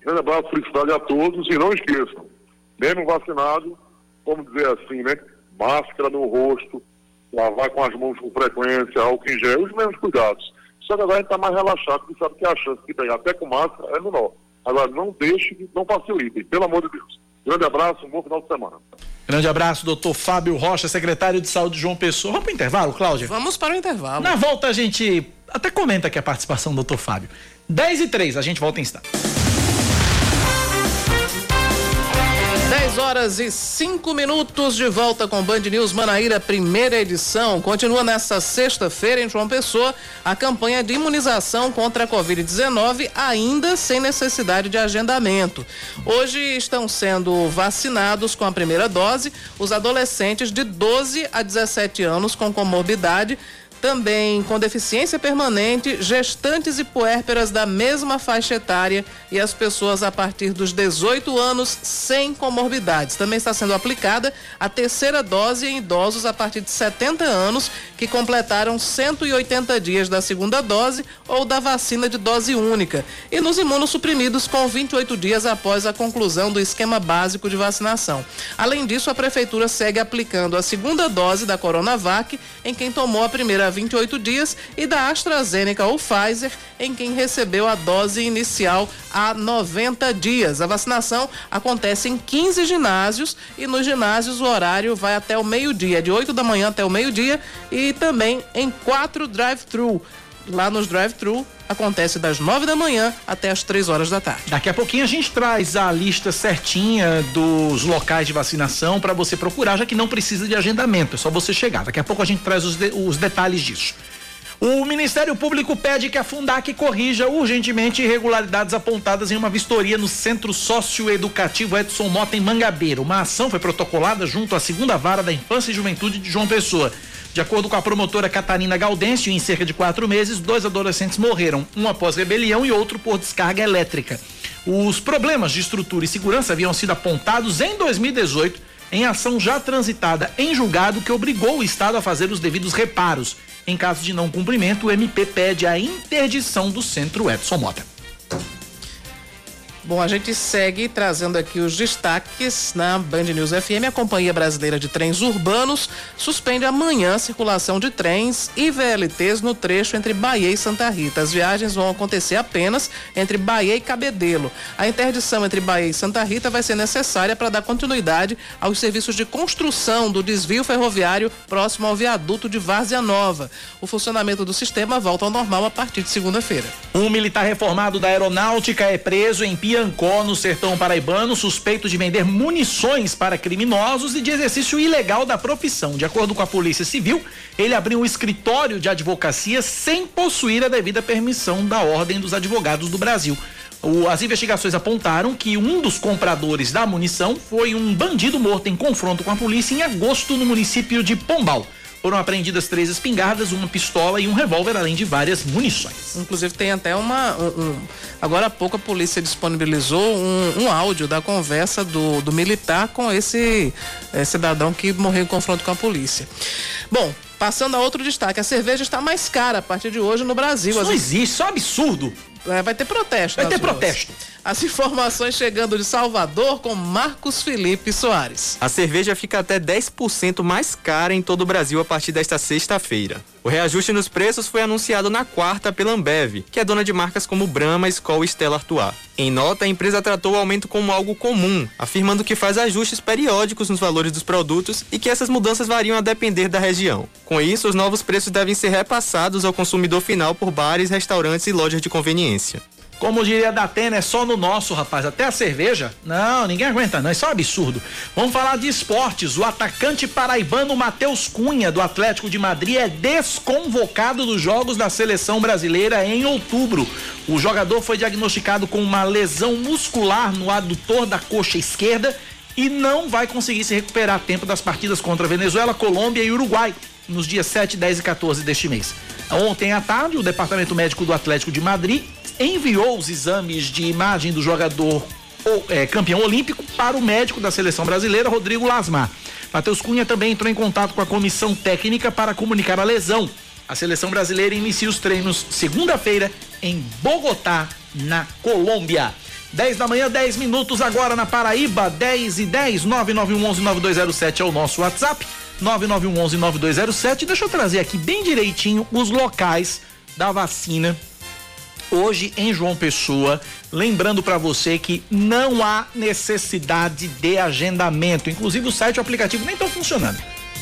Grande abraço, felicidade a todos e não esqueçam, Mesmo vacinado, vamos dizer assim, né? Máscara no rosto, lavar com as mãos com frequência, álcool em gel, os mesmos cuidados. Só que agora a gente está mais relaxado, porque sabe que a chance de pegar até com máscara é menor. Agora, não deixe, não facilitem, pelo amor de Deus. Grande abraço, um bom final de semana. Grande abraço, doutor Fábio Rocha, secretário de Saúde de João Pessoa. Vamos para o intervalo, Cláudia? Vamos para o intervalo. Na volta a gente até comenta aqui a participação do doutor Fábio. 10 e 3, a gente volta em instante. 10 horas e 5 minutos de volta com Band News Manaíra, primeira edição. Continua nesta sexta-feira em João Pessoa a campanha de imunização contra a Covid-19, ainda sem necessidade de agendamento. Hoje estão sendo vacinados com a primeira dose os adolescentes de 12 a 17 anos com comorbidade também com deficiência permanente, gestantes e puérperas da mesma faixa etária e as pessoas a partir dos 18 anos sem comorbidades. Também está sendo aplicada a terceira dose em idosos a partir de 70 anos que completaram 180 dias da segunda dose ou da vacina de dose única e nos imunossuprimidos com 28 dias após a conclusão do esquema básico de vacinação. Além disso, a prefeitura segue aplicando a segunda dose da Coronavac em quem tomou a primeira 28 dias e da AstraZeneca ou Pfizer em quem recebeu a dose inicial há 90 dias. A vacinação acontece em 15 ginásios e nos ginásios o horário vai até o meio-dia, de 8 da manhã até o meio-dia e também em quatro drive-thru. Lá nos drive-thru acontece das 9 da manhã até as 3 horas da tarde. Daqui a pouquinho a gente traz a lista certinha dos locais de vacinação para você procurar, já que não precisa de agendamento, é só você chegar. Daqui a pouco a gente traz os, de, os detalhes disso. O Ministério Público pede que a Fundac corrija urgentemente irregularidades apontadas em uma vistoria no Centro Socioeducativo Edson Mota em Mangabeira. Uma ação foi protocolada junto à segunda vara da Infância e Juventude de João Pessoa. De acordo com a promotora Catarina Gaudêncio, em cerca de quatro meses, dois adolescentes morreram, um após rebelião e outro por descarga elétrica. Os problemas de estrutura e segurança haviam sido apontados em 2018 em ação já transitada em julgado que obrigou o Estado a fazer os devidos reparos. Em caso de não cumprimento, o MP pede a interdição do centro Edson Mota. Bom, a gente segue trazendo aqui os destaques na Band News FM. A Companhia Brasileira de Trens Urbanos suspende amanhã a circulação de trens e VLTs no trecho entre Bahia e Santa Rita. As viagens vão acontecer apenas entre Bahia e Cabedelo. A interdição entre Bahia e Santa Rita vai ser necessária para dar continuidade aos serviços de construção do desvio ferroviário próximo ao viaduto de Várzea Nova. O funcionamento do sistema volta ao normal a partir de segunda-feira. Um militar reformado da Aeronáutica é preso em Pia Piancó, no sertão paraibano, suspeito de vender munições para criminosos e de exercício ilegal da profissão. De acordo com a Polícia Civil, ele abriu um escritório de advocacia sem possuir a devida permissão da Ordem dos Advogados do Brasil. O, as investigações apontaram que um dos compradores da munição foi um bandido morto em confronto com a polícia em agosto no município de Pombal. Foram apreendidas três espingardas, uma pistola e um revólver, além de várias munições. Inclusive tem até uma. Um, um, agora há pouco a polícia disponibilizou um, um áudio da conversa do, do militar com esse é, cidadão que morreu em confronto com a polícia. Bom, Passando a outro destaque, a cerveja está mais cara a partir de hoje no Brasil. Isso não existe, isso é um absurdo. É, vai ter protesto. Vai ter ruas. protesto. As informações chegando de Salvador com Marcos Felipe Soares. A cerveja fica até 10% mais cara em todo o Brasil a partir desta sexta-feira. O reajuste nos preços foi anunciado na quarta pela Ambev, que é dona de marcas como Brahma, Skol e Stella Artois. Em nota, a empresa tratou o aumento como algo comum, afirmando que faz ajustes periódicos nos valores dos produtos e que essas mudanças variam a depender da região. Com isso, os novos preços devem ser repassados ao consumidor final por bares, restaurantes e lojas de conveniência. Como diria da Atena, é só no nosso, rapaz. Até a cerveja. Não, ninguém aguenta, não. Isso é um absurdo. Vamos falar de esportes. O atacante paraibano Matheus Cunha, do Atlético de Madrid, é desconvocado dos Jogos da Seleção Brasileira em outubro. O jogador foi diagnosticado com uma lesão muscular no adutor da coxa esquerda e não vai conseguir se recuperar a tempo das partidas contra Venezuela, Colômbia e Uruguai nos dias 7, 10 e 14 deste mês. Ontem à tarde, o Departamento Médico do Atlético de Madrid enviou os exames de imagem do jogador é, campeão olímpico para o médico da seleção brasileira, Rodrigo Lasmar. Matheus Cunha também entrou em contato com a comissão técnica para comunicar a lesão. A seleção brasileira inicia os treinos segunda-feira em Bogotá, na Colômbia. 10 da manhã, 10 minutos agora na Paraíba, 10 e 10, 9911-9207 é o nosso WhatsApp, 9911-9207. Deixa eu trazer aqui bem direitinho os locais da vacina hoje em João Pessoa. Lembrando para você que não há necessidade de agendamento. Inclusive o site e o aplicativo nem estão funcionando.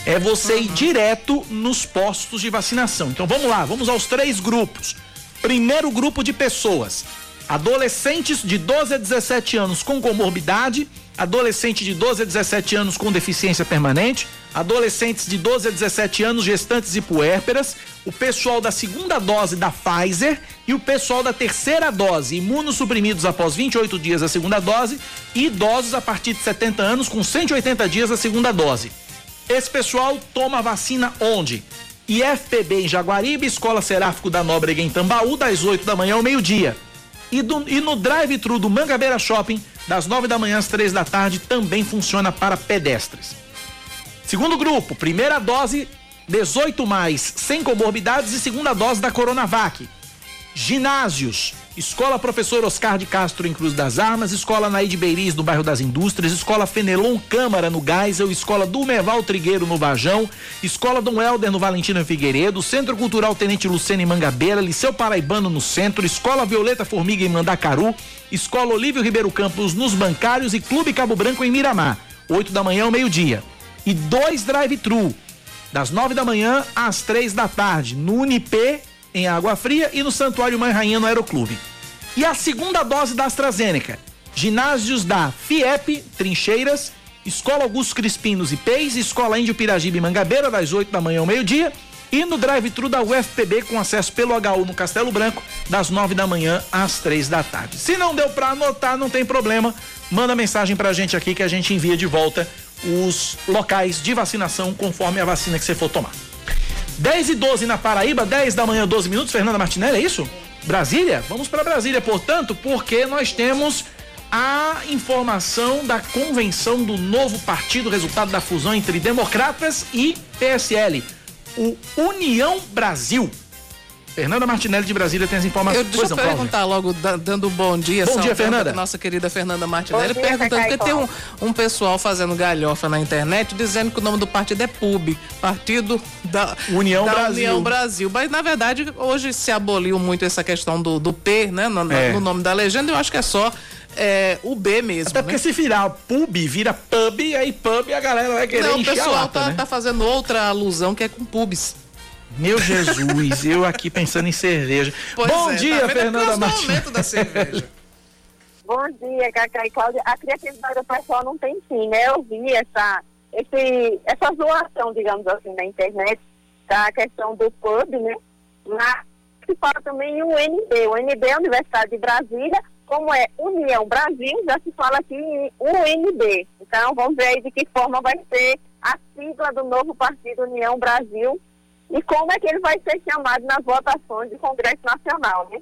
É você uhum. ir direto nos postos de vacinação. Então vamos lá, vamos aos três grupos. Primeiro grupo de pessoas: adolescentes de 12 a 17 anos com comorbidade, adolescente de 12 a 17 anos com deficiência permanente, adolescentes de 12 a 17 anos gestantes e puérperas, o pessoal da segunda dose da Pfizer e o pessoal da terceira dose, imunossuprimidos após 28 dias da segunda dose e idosos a partir de 70 anos com 180 dias da segunda dose. Esse pessoal toma vacina onde? IFPB em Jaguaribe, Escola Seráfico da Nóbrega em Tambaú, das 8 da manhã ao meio-dia. E, e, no drive-thru do Mangabeira Shopping, das 9 da manhã às 3 da tarde, também funciona para pedestres. Segundo grupo, primeira dose 18 mais, sem comorbidades e segunda dose da Coronavac. Ginásios, Escola Professor Oscar de Castro em Cruz das Armas, Escola Naide Beiris no bairro das Indústrias, Escola Fenelon Câmara no Geisel, Escola Dumeval Trigueiro no Vajão, Escola Dom Helder no Valentina Figueiredo, Centro Cultural Tenente Lucena em Mangabeira, Liceu Paraibano no Centro, Escola Violeta Formiga em Mandacaru, Escola Olívio Ribeiro Campos nos Bancários e Clube Cabo Branco em Miramar, 8 da manhã ao meio-dia. E dois drive-thru, das 9 da manhã às três da tarde, no Unip em Água Fria e no Santuário Mãe Rainha no Aeroclube. E a segunda dose da AstraZeneca. Ginásios da FIEP, Trincheiras, Escola Augusto Crispinos e Peis, Escola Índio Piragibe Mangabeira, das 8 da manhã ao meio-dia. E no drive-thru da UFPB, com acesso pelo HU no Castelo Branco, das 9 da manhã às 3 da tarde. Se não deu para anotar, não tem problema. Manda mensagem pra gente aqui que a gente envia de volta os locais de vacinação conforme a vacina que você for tomar. 10 e 12 na Paraíba, 10 da manhã, 12 minutos. Fernanda Martinelli, é isso? Brasília? Vamos para Brasília, portanto, porque nós temos a informação da convenção do novo partido, resultado da fusão entre Democratas e PSL, o União Brasil. Fernanda Martinelli de Brasília tem as informações. Eu, deixa eu perguntar logo, dando um bom dia. Bom dia, Fernanda. Nossa querida Fernanda Martinelli, dia, perguntando, porque tem um, um pessoal fazendo galhofa na internet dizendo que o nome do partido é PUB, Partido da União da Brasil. União Brasil. Mas, na verdade, hoje se aboliu muito essa questão do, do P, né, no, é. no nome da legenda, eu acho que é só é, o B mesmo. Até porque né? se virar pub, vira pub, aí pub a galera vai querer Não, o pessoal lata, tá, né? tá fazendo outra alusão que é com pubs. Meu Jesus, eu aqui pensando em cerveja. Pois Bom é, dia, tá Fernanda Martins. da cerveja. Bom dia, Cacá e Cláudia. A criatividade do pessoal não tem fim, né? Eu vi essa, esse, essa zoação, digamos assim, na internet, da questão do pub, né? Mas se fala também o UNB. O UNB é a Universidade de Brasília, como é União Brasil, já se fala aqui em UNB. Então, vamos ver aí de que forma vai ser a sigla do novo partido União Brasil e como é que ele vai ser chamado nas votações do Congresso Nacional, né?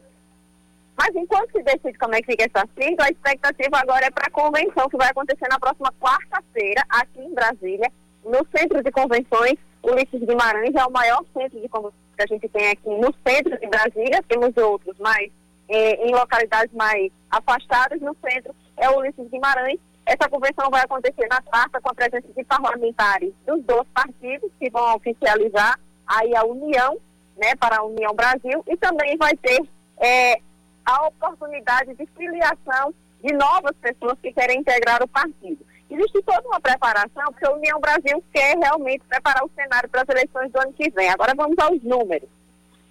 Mas enquanto se decide como é que fica essa sigla, a expectativa agora é para a convenção que vai acontecer na próxima quarta-feira, aqui em Brasília, no Centro de Convenções Ulisses Guimarães, é o maior centro de convenções que a gente tem aqui no centro de Brasília, temos outros, mas eh, em localidades mais afastadas, no centro é o Ulisses Guimarães. Essa convenção vai acontecer na quarta com a presença de parlamentares dos dois partidos que vão oficializar aí a União, né, para a União Brasil, e também vai ter é, a oportunidade de filiação de novas pessoas que querem integrar o partido. Existe toda uma preparação, porque a União Brasil quer realmente preparar o cenário para as eleições do ano que vem. Agora vamos aos números.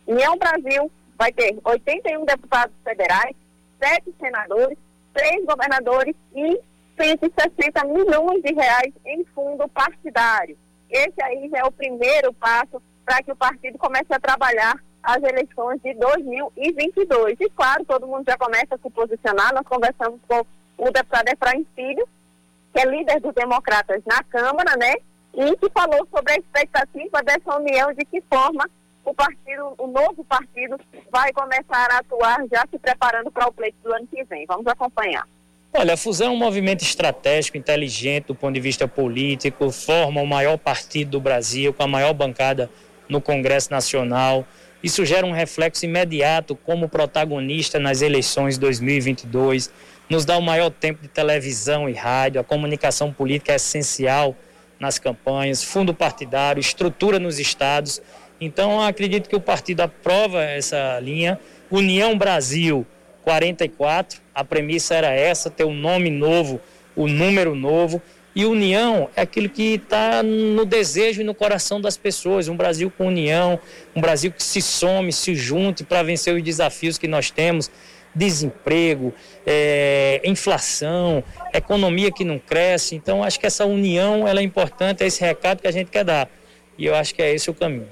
União Brasil vai ter 81 deputados federais, 7 senadores, 3 governadores e 160 milhões de reais em fundo partidário. Esse aí já é o primeiro passo para que o partido comece a trabalhar as eleições de 2022. E claro, todo mundo já começa a se posicionar. Nós conversamos com o deputado Efraim Filho, que é líder dos democratas na Câmara, né? E que falou sobre a expectativa dessa união, de que forma o partido, o novo partido, vai começar a atuar já se preparando para o pleito do ano que vem. Vamos acompanhar. Olha, a fusão é um movimento estratégico, inteligente do ponto de vista político, forma o maior partido do Brasil, com a maior bancada no Congresso Nacional. Isso gera um reflexo imediato como protagonista nas eleições de 2022. nos dá o maior tempo de televisão e rádio, a comunicação política é essencial nas campanhas, fundo partidário, estrutura nos estados. Então, acredito que o partido aprova essa linha. União Brasil 44, a premissa era essa, ter um nome novo, o um número novo. E união é aquilo que está no desejo e no coração das pessoas. Um Brasil com união, um Brasil que se some, se junte para vencer os desafios que nós temos desemprego, é, inflação, economia que não cresce. Então, acho que essa união ela é importante, é esse recado que a gente quer dar. E eu acho que é esse o caminho.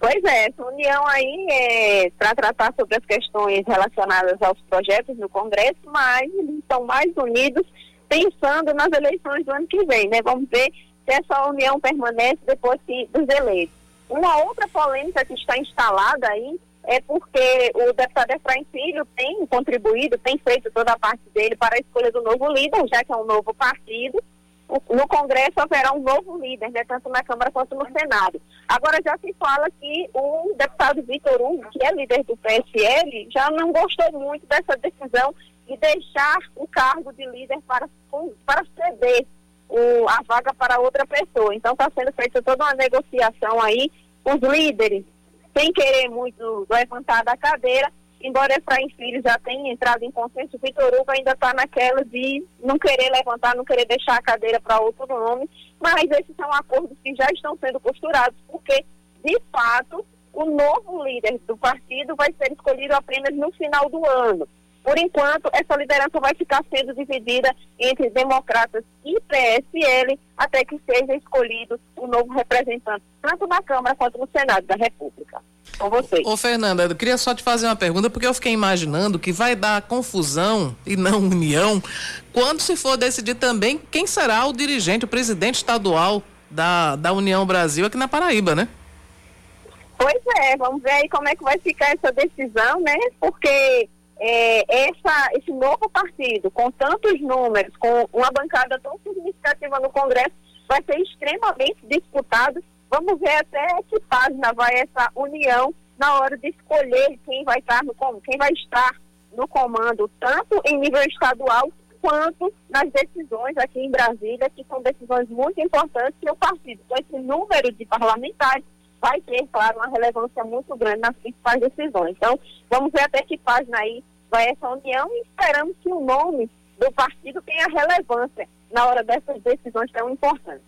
Pois é, essa união aí é para tratar sobre as questões relacionadas aos projetos no Congresso, mas eles estão mais unidos pensando nas eleições do ano que vem, né? Vamos ver se essa união permanece depois que, dos eleitos. Uma outra polêmica que está instalada aí é porque o deputado Efraim Filho tem contribuído, tem feito toda a parte dele para a escolha do novo líder, já que é um novo partido. No Congresso haverá um novo líder, né, tanto na Câmara quanto no Senado. Agora já se fala que o deputado Vitor Hugo, que é líder do PSL, já não gostou muito dessa decisão de deixar o cargo de líder para, para ceder o, a vaga para outra pessoa. Então está sendo feita toda uma negociação aí. Os líderes sem querer muito levantar da cadeira, embora Efraim Filho já tenha entrado em consenso, Vitor Hugo ainda está naquela de não querer levantar, não querer deixar a cadeira para outro nome, mas esses são acordos que já estão sendo costurados, porque, de fato, o novo líder do partido vai ser escolhido apenas no final do ano. Por enquanto, essa liderança vai ficar sendo dividida entre democratas e PSL até que seja escolhido o novo representante, tanto na Câmara quanto no Senado da República. Com vocês. Ô, Fernanda, eu queria só te fazer uma pergunta, porque eu fiquei imaginando que vai dar confusão e não união quando se for decidir também quem será o dirigente, o presidente estadual da, da União Brasil aqui na Paraíba, né? Pois é, vamos ver aí como é que vai ficar essa decisão, né? Porque é, essa, esse novo partido, com tantos números, com uma bancada tão significativa no Congresso, vai ser extremamente disputado. Vamos ver até que página vai essa união na hora de escolher quem vai estar no quem vai estar no comando, tanto em nível estadual quanto nas decisões aqui em Brasília, que são decisões muito importantes que o partido, com esse número de parlamentares, vai ter, claro, uma relevância muito grande nas principais decisões. Então, vamos ver até que página aí vai essa união e esperamos que o nome do partido tenha relevância na hora dessas decisões tão importantes.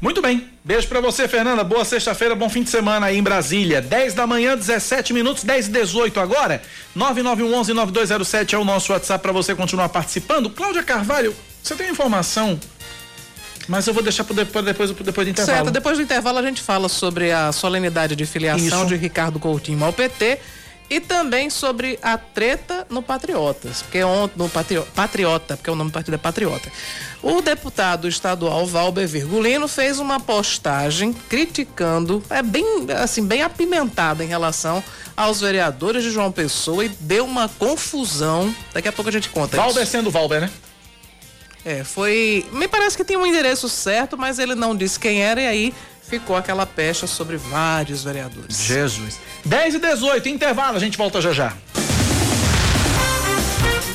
Muito bem. Beijo para você, Fernanda. Boa sexta-feira, bom fim de semana aí em Brasília. 10 da manhã, 17 minutos, 10 e 18 agora. 9911-9207 é o nosso WhatsApp para você continuar participando. Cláudia Carvalho, você tem informação? Mas eu vou deixar para depois, depois, depois do intervalo. Certo, depois do intervalo a gente fala sobre a solenidade de filiação Isso. de Ricardo Coutinho ao PT e também sobre a treta no Patriotas, porque ontem no Patriota, Patriota, porque o nome do partido é Patriota. O deputado estadual Valber Virgulino fez uma postagem criticando, é bem assim, bem apimentada em relação aos vereadores de João Pessoa e deu uma confusão. Daqui a pouco a gente conta Valber isso. sendo Valber, né? É, foi. Me parece que tem um endereço certo, mas ele não disse quem era, e aí ficou aquela pecha sobre vários vereadores. Jesus. 10 e 18, intervalo, a gente volta já já.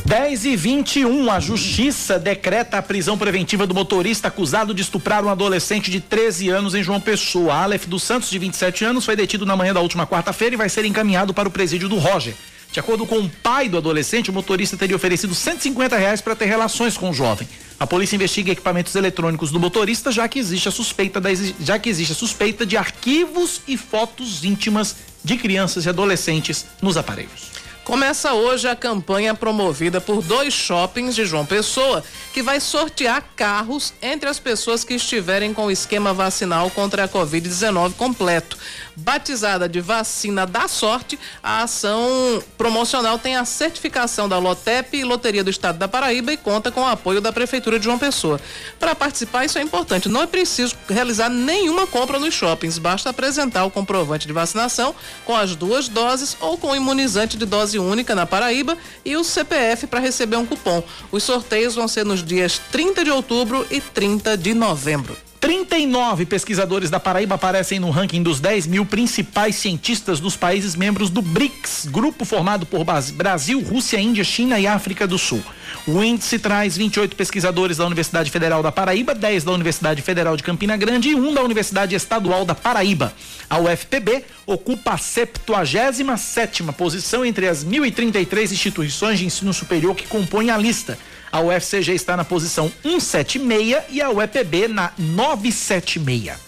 10 e 21, a justiça decreta a prisão preventiva do motorista acusado de estuprar um adolescente de 13 anos em João Pessoa. Aleph dos Santos, de 27 anos, foi detido na manhã da última quarta-feira e vai ser encaminhado para o presídio do Roger. De acordo com o pai do adolescente, o motorista teria oferecido 150 reais para ter relações com o jovem. A polícia investiga equipamentos eletrônicos do motorista, já que existe a suspeita, da, já que existe a suspeita de arquivos e fotos íntimas de crianças e adolescentes nos aparelhos. Começa hoje a campanha promovida por dois shoppings de João Pessoa, que vai sortear carros entre as pessoas que estiverem com o esquema vacinal contra a Covid-19 completo. Batizada de Vacina da Sorte, a ação promocional tem a certificação da Lotep e Loteria do Estado da Paraíba e conta com o apoio da Prefeitura de João Pessoa. Para participar, isso é importante. Não é preciso realizar nenhuma compra nos shoppings, basta apresentar o comprovante de vacinação com as duas doses ou com o imunizante de dose única na Paraíba e o CPF para receber um cupom. Os sorteios vão ser nos dias 30 de outubro e 30 de novembro. 30 39 pesquisadores da Paraíba aparecem no ranking dos 10 mil principais cientistas dos países membros do BRICS, grupo formado por Brasil, Rússia, Índia, China e África do Sul. O índice traz 28 pesquisadores da Universidade Federal da Paraíba, 10 da Universidade Federal de Campina Grande e um da Universidade Estadual da Paraíba. A UFPB ocupa a 77 posição entre as 1.033 instituições de ensino superior que compõem a lista. A UFCG está na posição 176 e a UEPB na 976.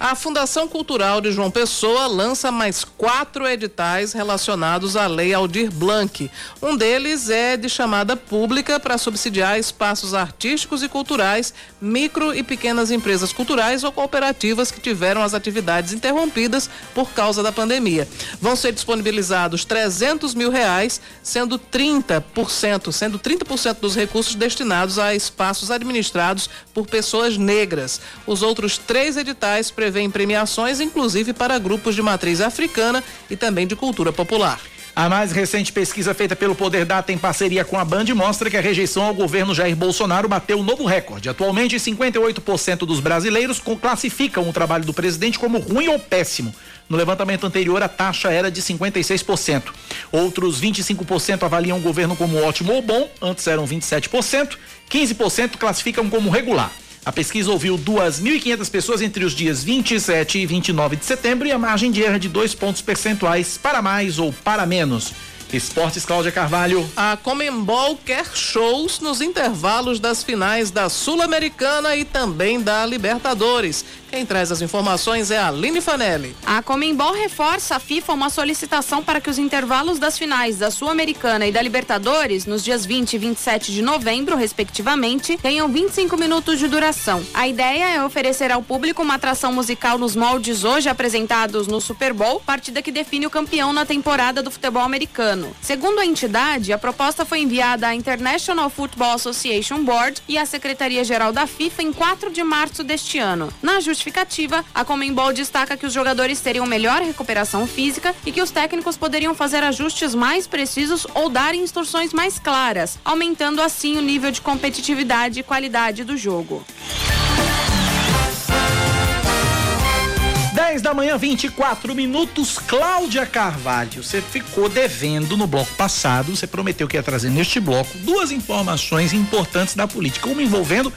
A Fundação Cultural de João Pessoa lança mais quatro editais relacionados à Lei Aldir Blanc. Um deles é de chamada pública para subsidiar espaços artísticos e culturais, micro e pequenas empresas culturais ou cooperativas que tiveram as atividades interrompidas por causa da pandemia. Vão ser disponibilizados 300 mil reais, sendo 30%, sendo 30% dos recursos destinados a espaços administrados por pessoas negras. Os outros três editais prevêem prevêem premiações, inclusive para grupos de matriz africana e também de cultura popular. A mais recente pesquisa feita pelo Poder Data em parceria com a Band mostra que a rejeição ao governo Jair Bolsonaro bateu um novo recorde. Atualmente, 58% dos brasileiros classificam o trabalho do presidente como ruim ou péssimo. No levantamento anterior, a taxa era de 56%. Outros 25% avaliam o governo como ótimo ou bom, antes eram 27%. 15% classificam como regular. A pesquisa ouviu 2.500 pessoas entre os dias 27 e 29 de setembro e a margem de erro é de dois pontos percentuais para mais ou para menos. Esportes Cláudia Carvalho. A Comembol quer shows nos intervalos das finais da Sul-Americana e também da Libertadores. Quem traz as informações é a Aline Fanelli. A Comembol reforça a FIFA uma solicitação para que os intervalos das finais da Sul-Americana e da Libertadores, nos dias 20 e 27 de novembro, respectivamente, tenham 25 minutos de duração. A ideia é oferecer ao público uma atração musical nos moldes hoje apresentados no Super Bowl, partida que define o campeão na temporada do futebol americano. Segundo a entidade, a proposta foi enviada à International Football Association Board e à Secretaria-Geral da FIFA em 4 de março deste ano. Na justificativa, a Comembol destaca que os jogadores teriam melhor recuperação física e que os técnicos poderiam fazer ajustes mais precisos ou dar instruções mais claras, aumentando assim o nível de competitividade e qualidade do jogo. 10 da manhã, 24 minutos. Cláudia Carvalho, você ficou devendo no bloco passado. Você prometeu que ia trazer neste bloco duas informações importantes da política. Uma envolvendo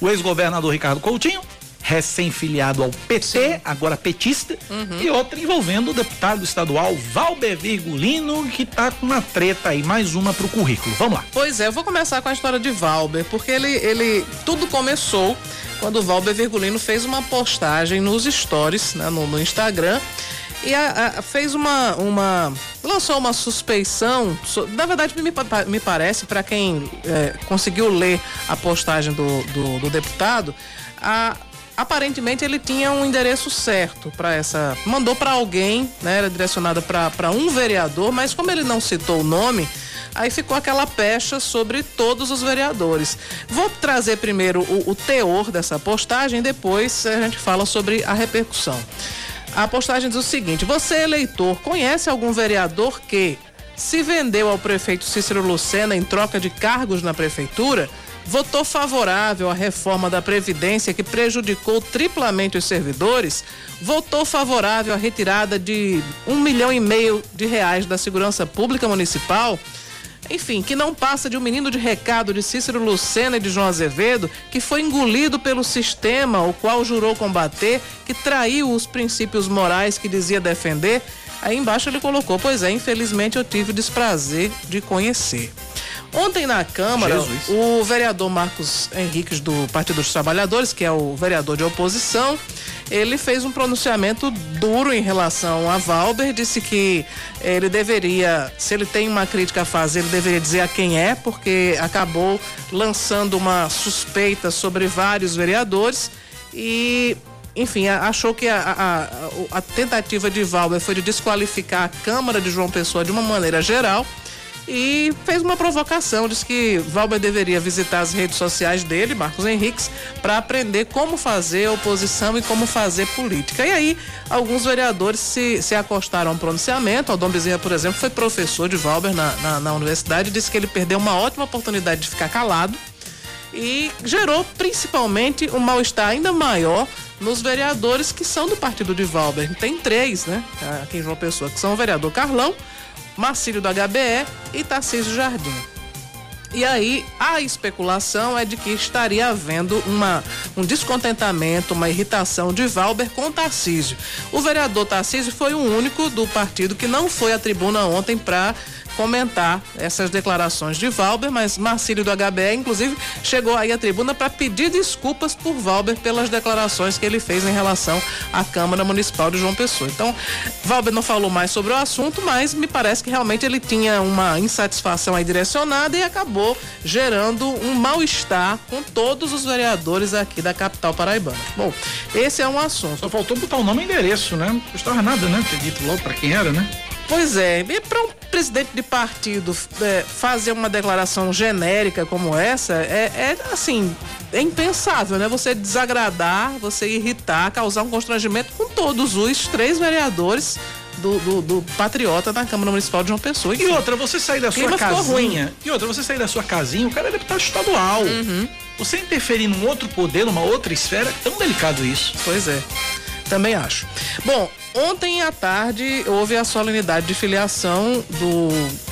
o ex-governador Ricardo Coutinho recém-filiado ao PT, Sim. agora petista, uhum. e outra envolvendo o deputado estadual Valber Virgulino, que tá com uma treta aí, mais uma pro currículo. Vamos lá. Pois é, eu vou começar com a história de Valber, porque ele, ele tudo começou quando o Valber Virgulino fez uma postagem nos stories, né, no, no Instagram, e a, a, fez uma, uma. lançou uma suspeição. Na verdade, me, me parece, para quem é, conseguiu ler a postagem do, do, do deputado, a, aparentemente ele tinha um endereço certo para essa. Mandou para alguém, né? Era direcionada para um vereador, mas como ele não citou o nome, aí ficou aquela pecha sobre todos os vereadores. Vou trazer primeiro o, o teor dessa postagem, depois a gente fala sobre a repercussão. A postagem diz o seguinte: você, eleitor, conhece algum vereador que se vendeu ao prefeito Cícero Lucena em troca de cargos na prefeitura? Votou favorável à reforma da Previdência que prejudicou triplamente os servidores, votou favorável à retirada de um milhão e meio de reais da segurança pública municipal. Enfim, que não passa de um menino de recado de Cícero Lucena e de João Azevedo, que foi engolido pelo sistema, o qual jurou combater, que traiu os princípios morais que dizia defender. Aí embaixo ele colocou: Pois é, infelizmente eu tive o desprazer de conhecer. Ontem na Câmara, Jesus. o vereador Marcos Henriques do Partido dos Trabalhadores, que é o vereador de oposição, ele fez um pronunciamento duro em relação a Valber, disse que ele deveria, se ele tem uma crítica a fazer, ele deveria dizer a quem é, porque acabou lançando uma suspeita sobre vários vereadores e enfim, achou que a, a, a, tentativa de Valber foi de desqualificar a Câmara de João Pessoa de uma maneira geral e fez uma provocação, disse que Valber deveria visitar as redes sociais dele, Marcos Henriques, para aprender como fazer oposição e como fazer política. E aí, alguns vereadores se, se acostaram ao pronunciamento. Aldon Bezerra, por exemplo, foi professor de Valber na, na, na universidade disse que ele perdeu uma ótima oportunidade de ficar calado e gerou principalmente um mal-estar ainda maior nos vereadores que são do partido de Valber. Tem três, né? Aqui em João Pessoa, que são o vereador Carlão, Marcílio do HBE e Tarcísio Jardim. E aí a especulação é de que estaria havendo uma, um descontentamento, uma irritação de Valber com Tarcísio. O vereador Tarcísio foi o único do partido que não foi à tribuna ontem para comentar essas declarações de Valber, mas Marcílio do HBE, inclusive, chegou aí à tribuna para pedir desculpas por Valber pelas declarações que ele fez em relação à Câmara Municipal de João Pessoa. Então, Valber não falou mais sobre o assunto, mas me parece que realmente ele tinha uma insatisfação aí direcionada e acabou gerando um mal-estar com todos os vereadores aqui da capital paraibana. Bom, esse é um assunto. Só faltou botar o nome e endereço, né? Não custava nada, né? Ter dito logo para quem era, né? Pois é, e para um presidente de partido é, fazer uma declaração genérica como essa, é, é, assim, é impensável, né? Você desagradar, você irritar, causar um constrangimento com todos os três vereadores do, do, do, Patriota na Câmara Municipal de João Pessoa. Enfim, e outra, você sair da sua casinha. E outra, você sair da sua casinha, o cara é deputado estadual. Uhum. Você interferir num outro poder, numa outra esfera, é tão delicado isso. Pois é. Também acho. Bom, ontem à tarde houve a solenidade de filiação do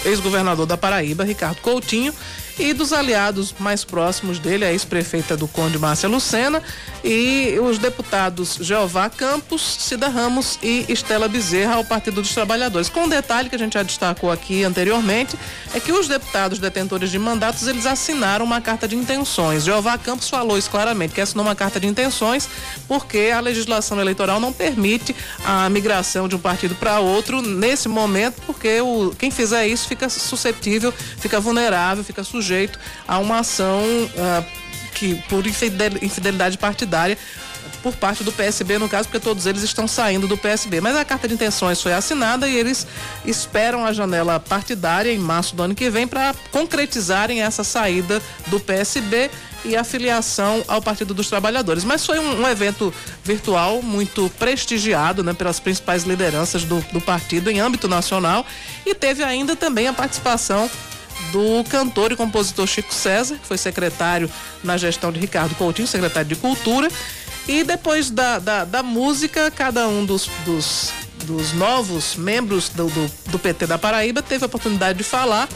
ex-governador da Paraíba, Ricardo Coutinho, e dos aliados mais próximos dele, a ex-prefeita do Conde Márcia Lucena e os deputados Jeová Campos, Cida Ramos e Estela Bezerra ao Partido dos Trabalhadores. Com um detalhe que a gente já destacou aqui anteriormente, é que os deputados detentores de mandatos, eles assinaram uma carta de intenções. Jeová Campos falou isso claramente, que assinou uma carta de intenções porque a legislação eleitoral não permite a migração de um partido para outro nesse momento, porque o, quem fizer isso fica suscetível, fica vulnerável, fica sujeito a uma ação uh, que por infidelidade partidária por parte do PSB, no caso, porque todos eles estão saindo do PSB. Mas a carta de intenções foi assinada e eles esperam a janela partidária em março do ano que vem para concretizarem essa saída do PSB e a filiação ao Partido dos Trabalhadores. Mas foi um, um evento virtual muito prestigiado né, pelas principais lideranças do, do partido em âmbito nacional e teve ainda também a participação do cantor e compositor Chico César, que foi secretário na gestão de Ricardo Coutinho, secretário de Cultura. E depois da, da, da música, cada um dos, dos, dos novos membros do, do, do, PT da Paraíba teve a oportunidade de falar,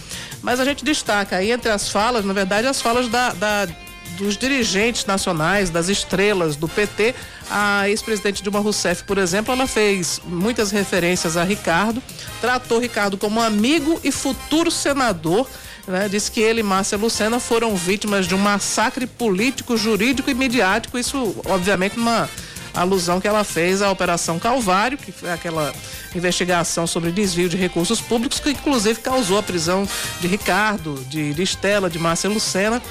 mas a gente destaca aí entre as falas, na verdade, as falas da, da dos dirigentes nacionais, das estrelas do PT. A ex-presidente Dilma Rousseff, por exemplo, ela fez muitas referências a Ricardo, tratou Ricardo como amigo e futuro senador. Né, que ele e Márcia Lucena foram vítimas de um massacre político, jurídico e midiático. Isso, obviamente, uma alusão que ela fez à Operação Calvário, que foi aquela investigação sobre desvio de recursos públicos, que inclusive causou a prisão de Ricardo, de, de Estela, de Márcia Lucena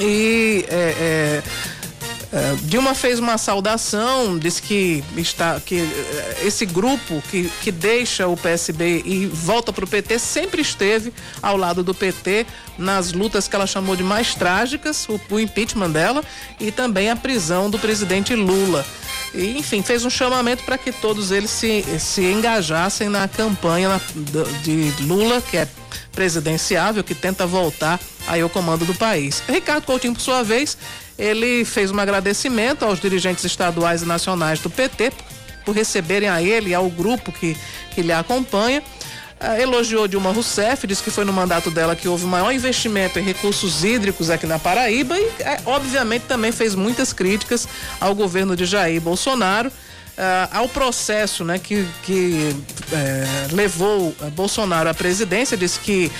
e é, é, é, Dilma fez uma saudação, disse que está que é, esse grupo que, que deixa o PSB e volta para o PT sempre esteve ao lado do PT nas lutas que ela chamou de mais trágicas, o, o impeachment dela e também a prisão do presidente Lula. E, enfim, fez um chamamento para que todos eles se, se engajassem na campanha de Lula, que é presidenciável, que tenta voltar aí ao comando do país. Ricardo Coutinho, por sua vez, ele fez um agradecimento aos dirigentes estaduais e nacionais do PT por receberem a ele e ao grupo que, que lhe acompanha. Uh, elogiou Dilma Rousseff, disse que foi no mandato dela que houve maior investimento em recursos hídricos aqui na Paraíba e, é, obviamente, também fez muitas críticas ao governo de Jair Bolsonaro uh, ao processo né, que, que é, levou eh, Bolsonaro à presidência, disse que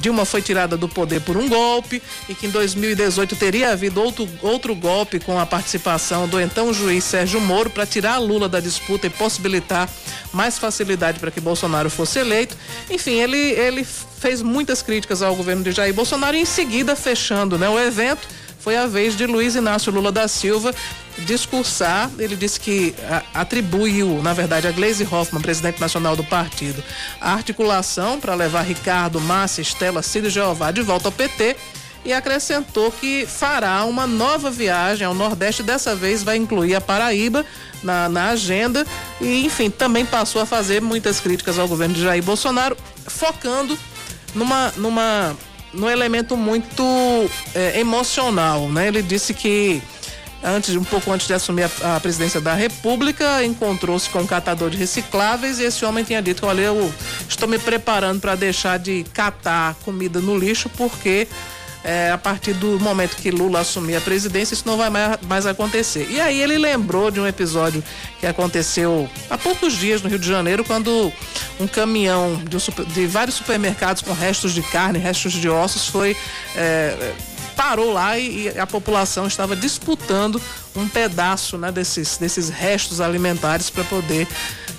Dilma foi tirada do poder por um golpe e que em 2018 teria havido outro, outro golpe com a participação do então juiz Sérgio Moro para tirar Lula da disputa e possibilitar mais facilidade para que Bolsonaro fosse eleito. Enfim, ele, ele fez muitas críticas ao governo de Jair Bolsonaro e em seguida, fechando né, o evento, foi a vez de Luiz Inácio Lula da Silva discursar. Ele disse que atribuiu, na verdade, a Gleisi Hoffmann, presidente nacional do partido, a articulação para levar Ricardo, Márcia, Estela, Círio Jeová de volta ao PT e acrescentou que fará uma nova viagem ao Nordeste. Dessa vez vai incluir a Paraíba na, na agenda e, enfim, também passou a fazer muitas críticas ao governo de Jair Bolsonaro, focando numa, numa num elemento muito é, emocional, né? Ele disse que antes, um pouco antes de assumir a, a presidência da República, encontrou-se com um catador de recicláveis e esse homem tinha dito: olha, eu estou me preparando para deixar de catar comida no lixo porque é, a partir do momento que Lula assumir a presidência, isso não vai mais, mais, acontecer. E aí ele lembrou de um episódio que aconteceu há poucos dias no Rio de Janeiro, quando um caminhão de, um, de vários supermercados com restos de carne, restos de ossos, foi. É, parou lá e, e, a população estava disputando um pedaço né, desses, desses restos alimentares para poder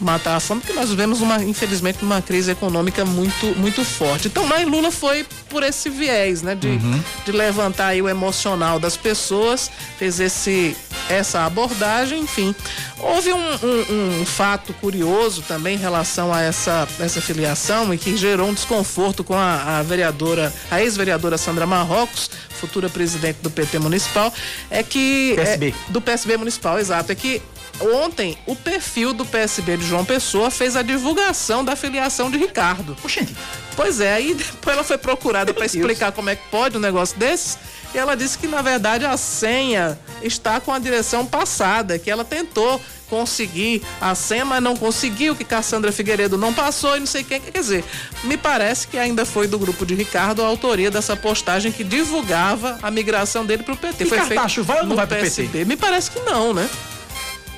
matar a fome, porque nós vivemos uma, infelizmente, uma crise econômica muito, muito forte. Então, mas Lula foi por esse viés, né, de, uhum. de levantar o emocional das pessoas, fez esse essa abordagem, enfim. Houve um, um, um, fato curioso também em relação a essa, essa filiação e que gerou um desconforto com a, a vereadora, a ex-vereadora Sandra Marrocos, futura presidente do PT municipal, é que. PSB. É, do PSB municipal, exato. É que ontem o perfil do PSB de João Pessoa fez a divulgação da filiação de Ricardo. Oxente. Pois é, aí depois ela foi procurada para explicar como é que pode um negócio desse. E ela disse que na verdade a senha está com a direção passada, que ela tentou conseguir a senha, mas não conseguiu, que Cassandra Figueiredo não passou e não sei quem. Quer dizer, me parece que ainda foi do grupo de Ricardo a autoria dessa postagem que divulgava a migração dele para o PT. E foi Cartacho, vai ou não vai para o PT? Me parece que não, né?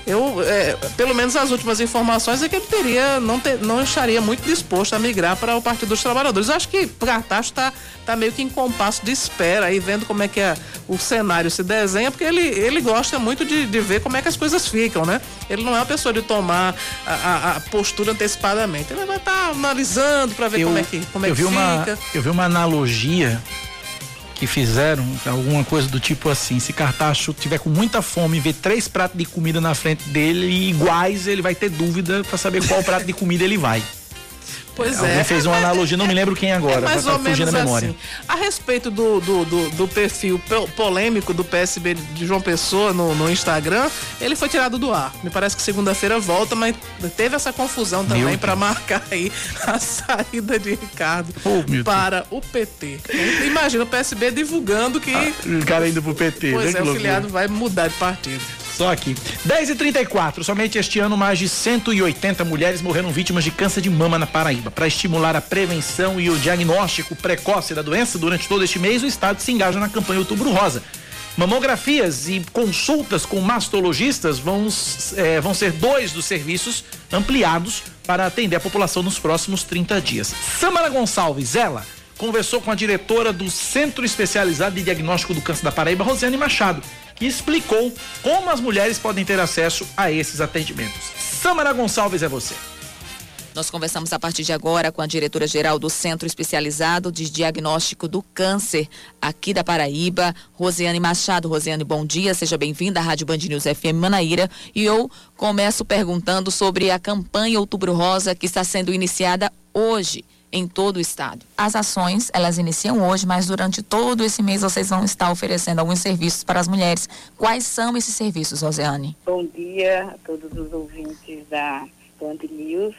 Eu, é, pelo menos as últimas informações é que ele teria, não, ter, não estaria muito disposto a migrar para o Partido dos Trabalhadores. Eu acho que Cartacho está tá meio que em compasso de espera aí, vendo como é que é, o cenário se desenha, porque ele, ele gosta muito de, de ver como é que as coisas ficam, né? Ele não é uma pessoa de tomar a, a, a postura antecipadamente. Ele vai estar tá analisando para ver eu, como é que, como é eu que vi fica. Uma, eu vi uma analogia que fizeram alguma coisa do tipo assim: se Cartacho tiver com muita fome e ver três pratos de comida na frente dele iguais, ele vai ter dúvida para saber qual prato de comida ele vai. Pois Alguém é. fez uma analogia, não me lembro quem agora, é mais ou menos memória. Assim. A respeito do, do, do, do, perfil polêmico do PSB de João Pessoa no, no Instagram, ele foi tirado do ar. Me parece que segunda-feira volta, mas teve essa confusão também para marcar aí a saída de Ricardo oh, para o PT. Imagina o PSB divulgando que. Ah, o cara indo pro PT. Pois né, é, o filiado vai mudar de partido. Só aqui. 10 e 34 somente este ano mais de 180 mulheres morreram vítimas de câncer de mama na Paraíba. Para estimular a prevenção e o diagnóstico precoce da doença, durante todo este mês, o Estado se engaja na campanha Outubro Rosa. Mamografias e consultas com mastologistas vão, é, vão ser dois dos serviços ampliados para atender a população nos próximos 30 dias. Samara Gonçalves, ela conversou com a diretora do Centro Especializado de Diagnóstico do Câncer da Paraíba, Rosiane Machado que explicou como as mulheres podem ter acesso a esses atendimentos. Samara Gonçalves é você. Nós conversamos a partir de agora com a diretora-geral do Centro Especializado de Diagnóstico do Câncer aqui da Paraíba, Rosiane Machado. Rosiane, bom dia, seja bem-vinda à Rádio Band News FM Manaíra. E eu começo perguntando sobre a campanha Outubro Rosa que está sendo iniciada hoje em todo o estado. As ações, elas iniciam hoje, mas durante todo esse mês vocês vão estar oferecendo alguns serviços para as mulheres. Quais são esses serviços, Rosiane? Bom dia a todos os ouvintes da Band News.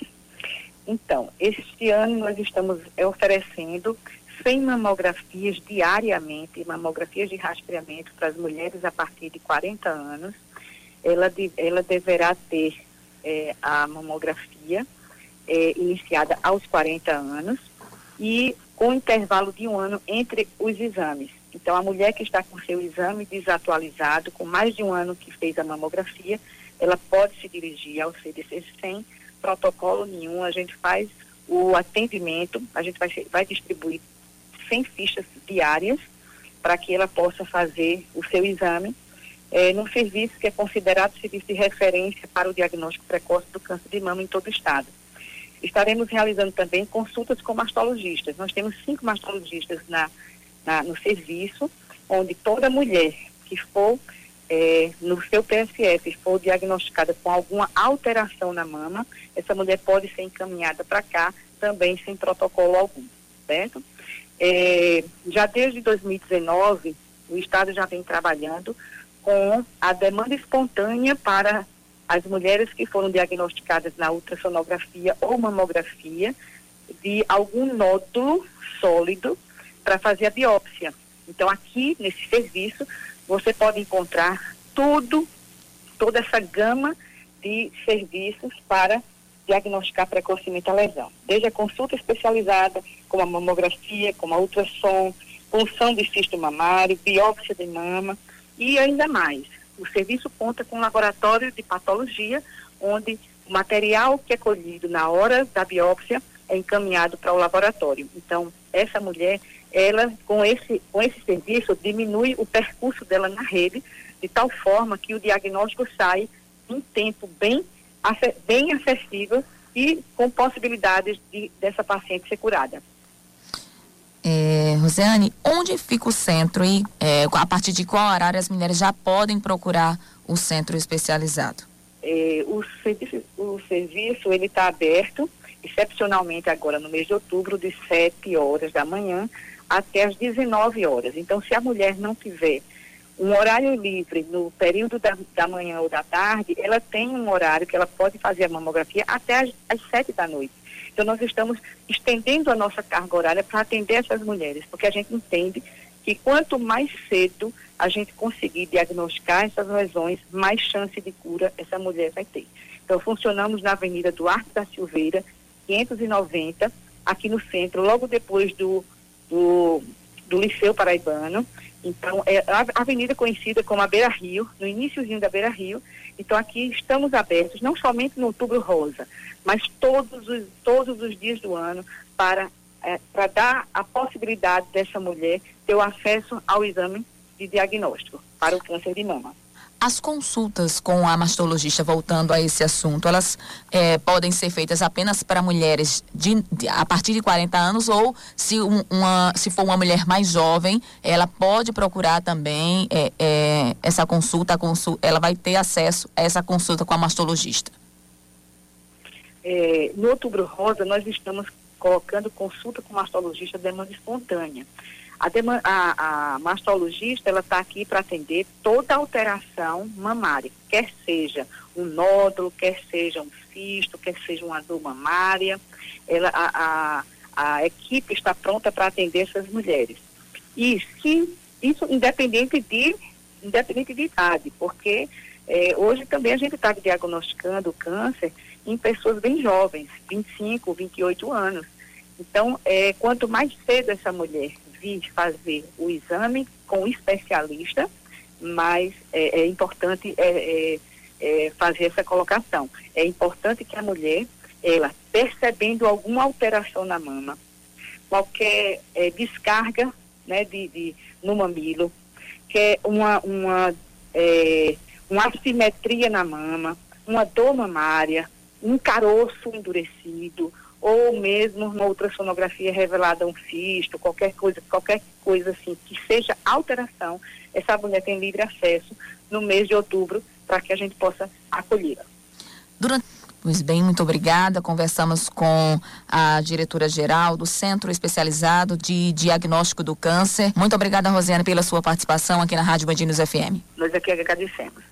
Então, este ano nós estamos oferecendo 100 mamografias diariamente, mamografias de rastreamento para as mulheres a partir de 40 anos. Ela, de, ela deverá ter é, a mamografia é, iniciada aos 40 anos e com intervalo de um ano entre os exames. Então, a mulher que está com seu exame desatualizado, com mais de um ano que fez a mamografia, ela pode se dirigir ao CDC sem protocolo nenhum. A gente faz o atendimento, a gente vai, vai distribuir 100 fichas diárias para que ela possa fazer o seu exame é, num serviço que é considerado serviço de referência para o diagnóstico precoce do câncer de mama em todo o estado. Estaremos realizando também consultas com mastologistas. Nós temos cinco mastologistas na, na no serviço, onde toda mulher que for é, no seu PSF for diagnosticada com alguma alteração na mama, essa mulher pode ser encaminhada para cá também sem protocolo algum, certo? É, já desde 2019, o Estado já vem trabalhando com a demanda espontânea para as mulheres que foram diagnosticadas na ultrassonografia ou mamografia de algum nódulo sólido para fazer a biópsia. Então, aqui nesse serviço, você pode encontrar tudo, toda essa gama de serviços para diagnosticar precocemente a lesão. Desde a consulta especializada, como a mamografia, como a ultrassom, punção de cisto mamário, biópsia de mama e ainda mais. O serviço conta com um laboratório de patologia, onde o material que é colhido na hora da biópsia é encaminhado para o laboratório. Então, essa mulher, ela com esse com esse serviço diminui o percurso dela na rede de tal forma que o diagnóstico sai em tempo bem bem acessível e com possibilidades de dessa paciente ser curada. É, Rosiane, onde fica o centro e é, a partir de qual horário as mulheres já podem procurar o centro especializado? É, o, serviço, o serviço ele está aberto excepcionalmente agora no mês de outubro, de 7 horas da manhã até as 19 horas. Então, se a mulher não tiver um horário livre no período da, da manhã ou da tarde, ela tem um horário que ela pode fazer a mamografia até as, as 7 da noite. Então, nós estamos estendendo a nossa carga horária para atender essas mulheres, porque a gente entende que quanto mais cedo a gente conseguir diagnosticar essas lesões, mais chance de cura essa mulher vai ter. Então, funcionamos na Avenida Duarte da Silveira, 590, aqui no centro, logo depois do, do, do Liceu Paraibano. Então, é a avenida conhecida como a Beira Rio, no iníciozinho da Beira Rio. Então, aqui estamos abertos, não somente no Outubro Rosa, mas todos os, todos os dias do ano, para, é, para dar a possibilidade dessa mulher ter o acesso ao exame de diagnóstico para o câncer de mama. As consultas com a mastologista, voltando a esse assunto, elas é, podem ser feitas apenas para mulheres de, de, a partir de 40 anos ou se, um, uma, se for uma mulher mais jovem, ela pode procurar também é, é, essa consulta, ela vai ter acesso a essa consulta com a mastologista. É, no Outubro Rosa, nós estamos colocando consulta com mastologista de demanda espontânea. A, a, a mastologista ela está aqui para atender toda alteração mamária, quer seja um nódulo, quer seja um cisto, quer seja uma dor mamária. Ela, a, a, a equipe está pronta para atender essas mulheres. E se, isso independente de, independente de idade, porque é, hoje também a gente está diagnosticando câncer em pessoas bem jovens, 25, 28 anos. Então, é, quanto mais cedo essa mulher vir fazer o exame com o especialista, mas é, é importante é, é, é, fazer essa colocação. É importante que a mulher, ela percebendo alguma alteração na mama, qualquer é, descarga né, de, de, no mamilo, que é uma, uma, uma assimetria na mama, uma dor mamária, um caroço endurecido, ou mesmo uma ultrassonografia revelada um cisto, qualquer coisa, qualquer coisa assim que seja alteração, essa mulher tem livre acesso no mês de outubro para que a gente possa acolhê-la. Durante Pois bem, muito obrigada. Conversamos com a diretora-geral do Centro Especializado de Diagnóstico do Câncer. Muito obrigada, Rosiane, pela sua participação aqui na Rádio Bandinos FM. Nós aqui agradecemos.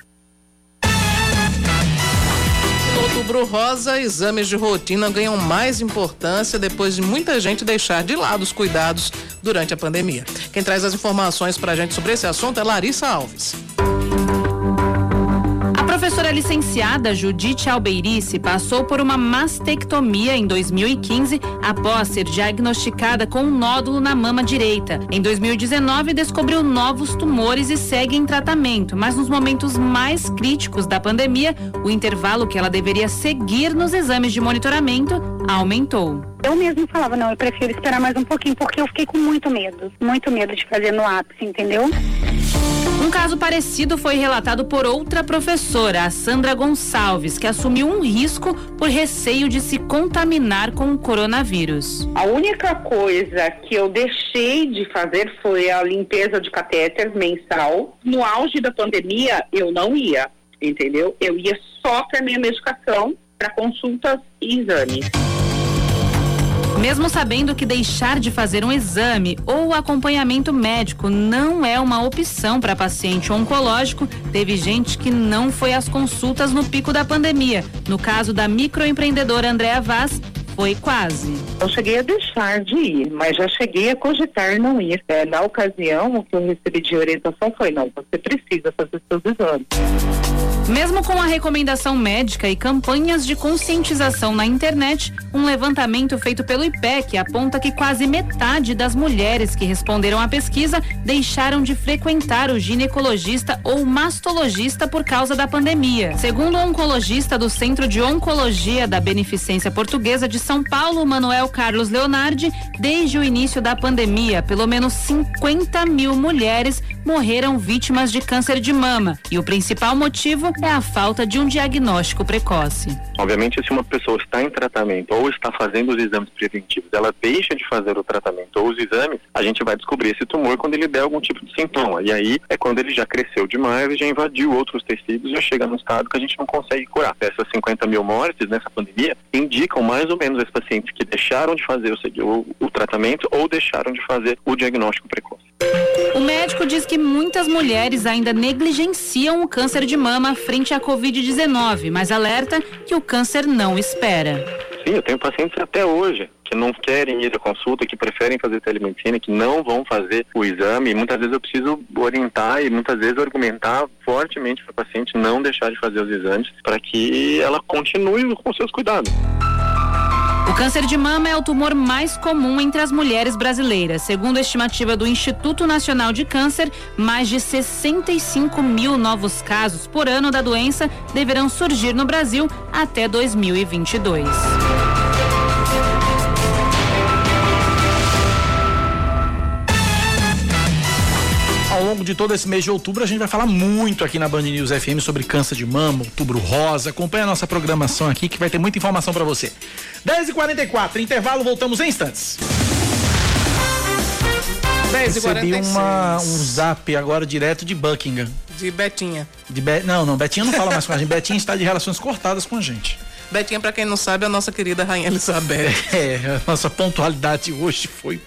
Outubro Rosa, exames de rotina ganham mais importância depois de muita gente deixar de lado os cuidados durante a pandemia. Quem traz as informações para a gente sobre esse assunto é Larissa Alves professora licenciada Judite Albeirice passou por uma mastectomia em 2015 após ser diagnosticada com um nódulo na mama direita. Em 2019, descobriu novos tumores e segue em tratamento, mas nos momentos mais críticos da pandemia, o intervalo que ela deveria seguir nos exames de monitoramento aumentou. Eu mesmo falava, não, eu prefiro esperar mais um pouquinho, porque eu fiquei com muito medo, muito medo de fazer no ápice, entendeu? Um caso parecido foi relatado por outra professora, a Sandra Gonçalves, que assumiu um risco por receio de se contaminar com o coronavírus. A única coisa que eu deixei de fazer foi a limpeza de catéter mensal. No auge da pandemia, eu não ia, entendeu? Eu ia só para minha medicação, para consultas e exames. Mesmo sabendo que deixar de fazer um exame ou acompanhamento médico não é uma opção para paciente oncológico, teve gente que não foi às consultas no pico da pandemia. No caso da microempreendedora Andréa Vaz, foi quase. Eu cheguei a deixar de ir, mas já cheguei a cogitar não ir. É, na ocasião, o que eu recebi de orientação foi: não, você precisa fazer seus exames. Mesmo com a recomendação médica e campanhas de conscientização na internet, um levantamento feito pelo IPEC aponta que quase metade das mulheres que responderam à pesquisa deixaram de frequentar o ginecologista ou mastologista por causa da pandemia. Segundo o oncologista do Centro de Oncologia da Beneficência Portuguesa de São Paulo, Manuel Carlos Leonardi, desde o início da pandemia, pelo menos 50 mil mulheres morreram vítimas de câncer de mama. E o principal motivo é a falta de um diagnóstico precoce. Obviamente, se uma pessoa está em tratamento ou está fazendo os exames preventivos, ela deixa de fazer o tratamento ou os exames, a gente vai descobrir esse tumor quando ele der algum tipo de sintoma. E aí é quando ele já cresceu demais e já invadiu outros tecidos e já chega num estado que a gente não consegue curar. Essas 50 mil mortes nessa pandemia indicam mais ou menos esses pacientes que deixaram de fazer o, o, o tratamento ou deixaram de fazer o diagnóstico precoce. O médico diz que muitas mulheres ainda negligenciam o câncer de mama frente à Covid-19, mas alerta que o câncer não espera. Sim, eu tenho pacientes até hoje que não querem ir à consulta, que preferem fazer telemedicina, que não vão fazer o exame. E muitas vezes eu preciso orientar e muitas vezes argumentar fortemente para o paciente não deixar de fazer os exames para que ela continue com seus cuidados. O câncer de mama é o tumor mais comum entre as mulheres brasileiras. Segundo a estimativa do Instituto Nacional de Câncer, mais de 65 mil novos casos por ano da doença deverão surgir no Brasil até 2022. Longo de todo esse mês de outubro, a gente vai falar muito aqui na Band News FM sobre câncer de mama, outubro rosa. Acompanhe a nossa programação aqui que vai ter muita informação para você. 10h44, intervalo, voltamos em instantes. 10 Recebi uma, um zap agora direto de Buckingham. De Betinha. De Be... Não, não, Betinha não fala mais com a gente. Betinha está de relações cortadas com a gente. Betinha, para quem não sabe, é a nossa querida Rainha Elizabeth. É, a nossa pontualidade hoje foi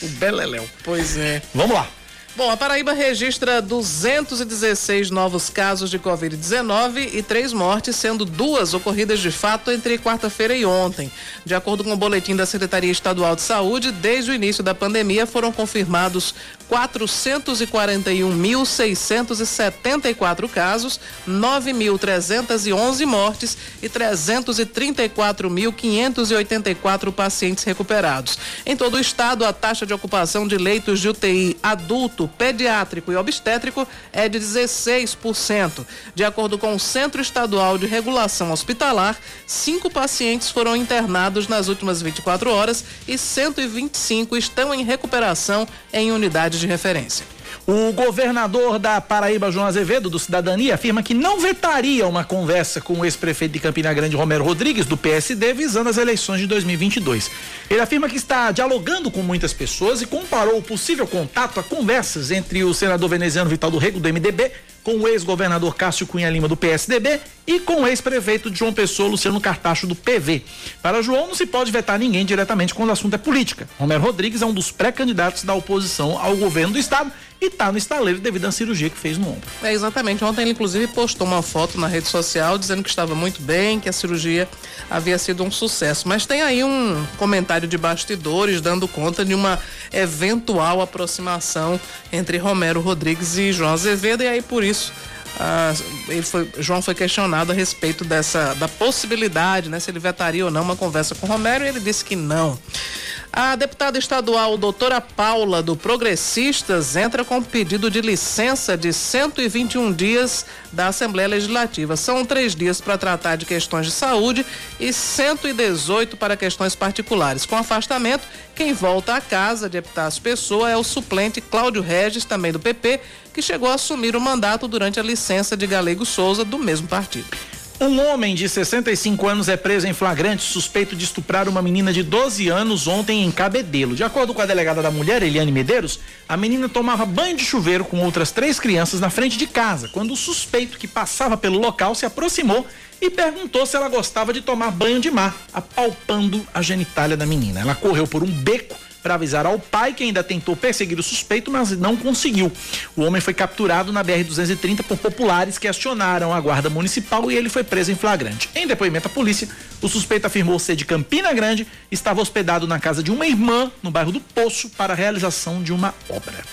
o beleléu. Pois é. Vamos lá. Bom, a Paraíba registra 216 novos casos de Covid-19 e três mortes, sendo duas ocorridas de fato entre quarta-feira e ontem. De acordo com o boletim da Secretaria Estadual de Saúde, desde o início da pandemia foram confirmados 441.674 casos, 9.311 mortes e 334.584 pacientes recuperados. Em todo o estado, a taxa de ocupação de leitos de UTI adulto, pediátrico e obstétrico é de 16%. De acordo com o Centro Estadual de Regulação Hospitalar, cinco pacientes foram internados nas últimas 24 horas e 125 estão em recuperação em unidades de referência. O governador da Paraíba, João Azevedo, do Cidadania, afirma que não vetaria uma conversa com o ex-prefeito de Campina Grande, Romero Rodrigues, do PSD, visando as eleições de 2022. Ele afirma que está dialogando com muitas pessoas e comparou o possível contato a conversas entre o senador veneziano Vital do Rego, do MDB, com o ex-governador Cássio Cunha Lima, do PSDB, e com o ex-prefeito João Pessoa, Luciano Cartacho, do PV. Para João, não se pode vetar ninguém diretamente quando o assunto é política. Romero Rodrigues é um dos pré-candidatos da oposição ao governo do Estado e está no estaleiro devido à cirurgia que fez no ombro. É, exatamente. Ontem ele, inclusive, postou uma foto na rede social dizendo que estava muito bem, que a cirurgia havia sido um sucesso. Mas tem aí um comentário de bastidores dando conta de uma eventual aproximação entre Romero Rodrigues e João Azevedo, e aí por isso ah, ele foi, João foi questionado a respeito dessa da possibilidade, né, se ele vetaria ou não uma conversa com Romero, e ele disse que não. A deputada estadual doutora Paula, do Progressistas, entra com pedido de licença de 121 dias da Assembleia Legislativa. São três dias para tratar de questões de saúde e 118 para questões particulares. Com afastamento, quem volta à casa de Epitácio Pessoa é o suplente Cláudio Regis, também do PP, que chegou a assumir o mandato durante a licença de Galego Souza, do mesmo partido. Um homem de 65 anos é preso em flagrante suspeito de estuprar uma menina de 12 anos ontem em Cabedelo. De acordo com a delegada da mulher, Eliane Medeiros, a menina tomava banho de chuveiro com outras três crianças na frente de casa, quando o suspeito que passava pelo local se aproximou e perguntou se ela gostava de tomar banho de mar, apalpando a genitália da menina. Ela correu por um beco para avisar ao pai que ainda tentou perseguir o suspeito, mas não conseguiu. O homem foi capturado na BR-230 por populares que acionaram a guarda municipal e ele foi preso em flagrante. Em depoimento à polícia, o suspeito afirmou ser de Campina Grande, estava hospedado na casa de uma irmã no bairro do Poço para a realização de uma obra.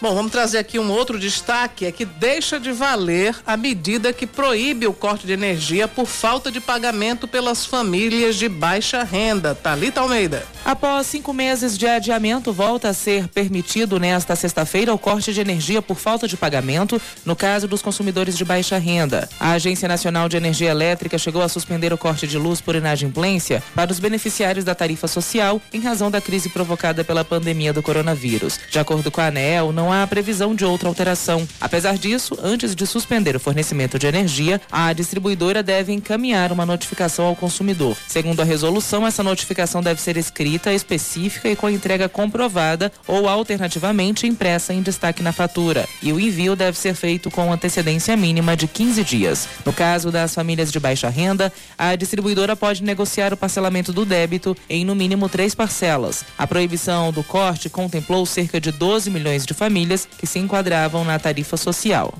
Bom, vamos trazer aqui um outro destaque, é que deixa de valer a medida que proíbe o corte de energia por falta de pagamento pelas famílias de baixa renda. Talita Almeida. Após cinco meses de adiamento, volta a ser permitido nesta sexta-feira o corte de energia por falta de pagamento no caso dos consumidores de baixa renda. A Agência Nacional de Energia Elétrica chegou a suspender o corte de luz por inadimplência para os beneficiários da tarifa social em razão da crise provocada pela pandemia do coronavírus. De acordo com a ANEEL, não há previsão de outra alteração. Apesar disso, antes de suspender o fornecimento de energia, a distribuidora deve encaminhar uma notificação ao consumidor. Segundo a resolução, essa notificação deve ser escrita, específica e com entrega comprovada ou alternativamente impressa em destaque na fatura. E o envio deve ser feito com antecedência mínima de 15 dias. No caso das famílias de baixa renda, a distribuidora pode negociar o parcelamento do débito em no mínimo três parcelas. A proibição do corte contemplou cerca de 12 milhões de famílias famílias que se enquadravam na tarifa social.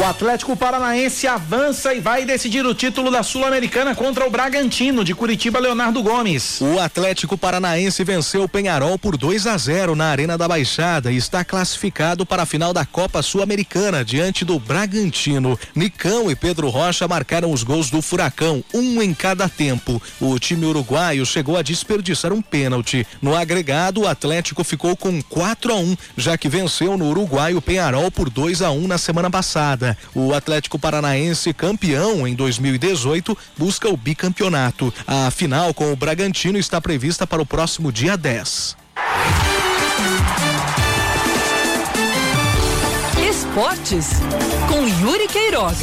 O Atlético Paranaense avança e vai decidir o título da Sul-Americana contra o Bragantino de Curitiba Leonardo Gomes. O Atlético Paranaense venceu o Penharol por 2 a 0 na Arena da Baixada e está classificado para a final da Copa Sul-Americana diante do Bragantino. Nicão e Pedro Rocha marcaram os gols do Furacão, um em cada tempo. O time uruguaio chegou a desperdiçar um pênalti. No agregado, o Atlético ficou com 4 a 1, já que venceu no Uruguai o Penharol por 2 a 1 na semana passada. O Atlético Paranaense, campeão em 2018, busca o bicampeonato. A final com o Bragantino está prevista para o próximo dia 10. Esportes com Yuri Queiroga.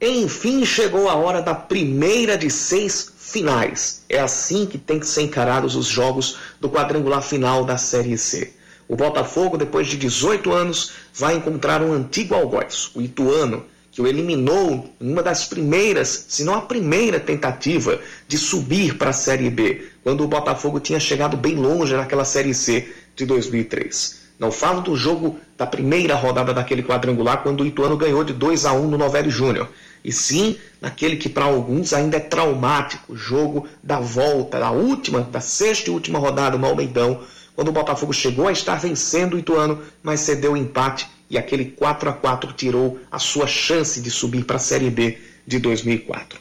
Enfim, chegou a hora da primeira de seis finais. É assim que tem que ser encarados os jogos do quadrangular final da Série C. O Botafogo, depois de 18 anos, vai encontrar um antigo algoz, o Ituano, que o eliminou em uma das primeiras, se não a primeira tentativa de subir para a Série B, quando o Botafogo tinha chegado bem longe naquela Série C de 2003. Não falo do jogo da primeira rodada daquele quadrangular, quando o Ituano ganhou de 2 a 1 no Novelli Júnior. E sim, naquele que para alguns ainda é traumático, o jogo da volta, da última, da sexta e última rodada no Almeidão, quando o Botafogo chegou a estar vencendo o Ituano, mas cedeu o empate e aquele 4 a 4 tirou a sua chance de subir para a Série B de 2004.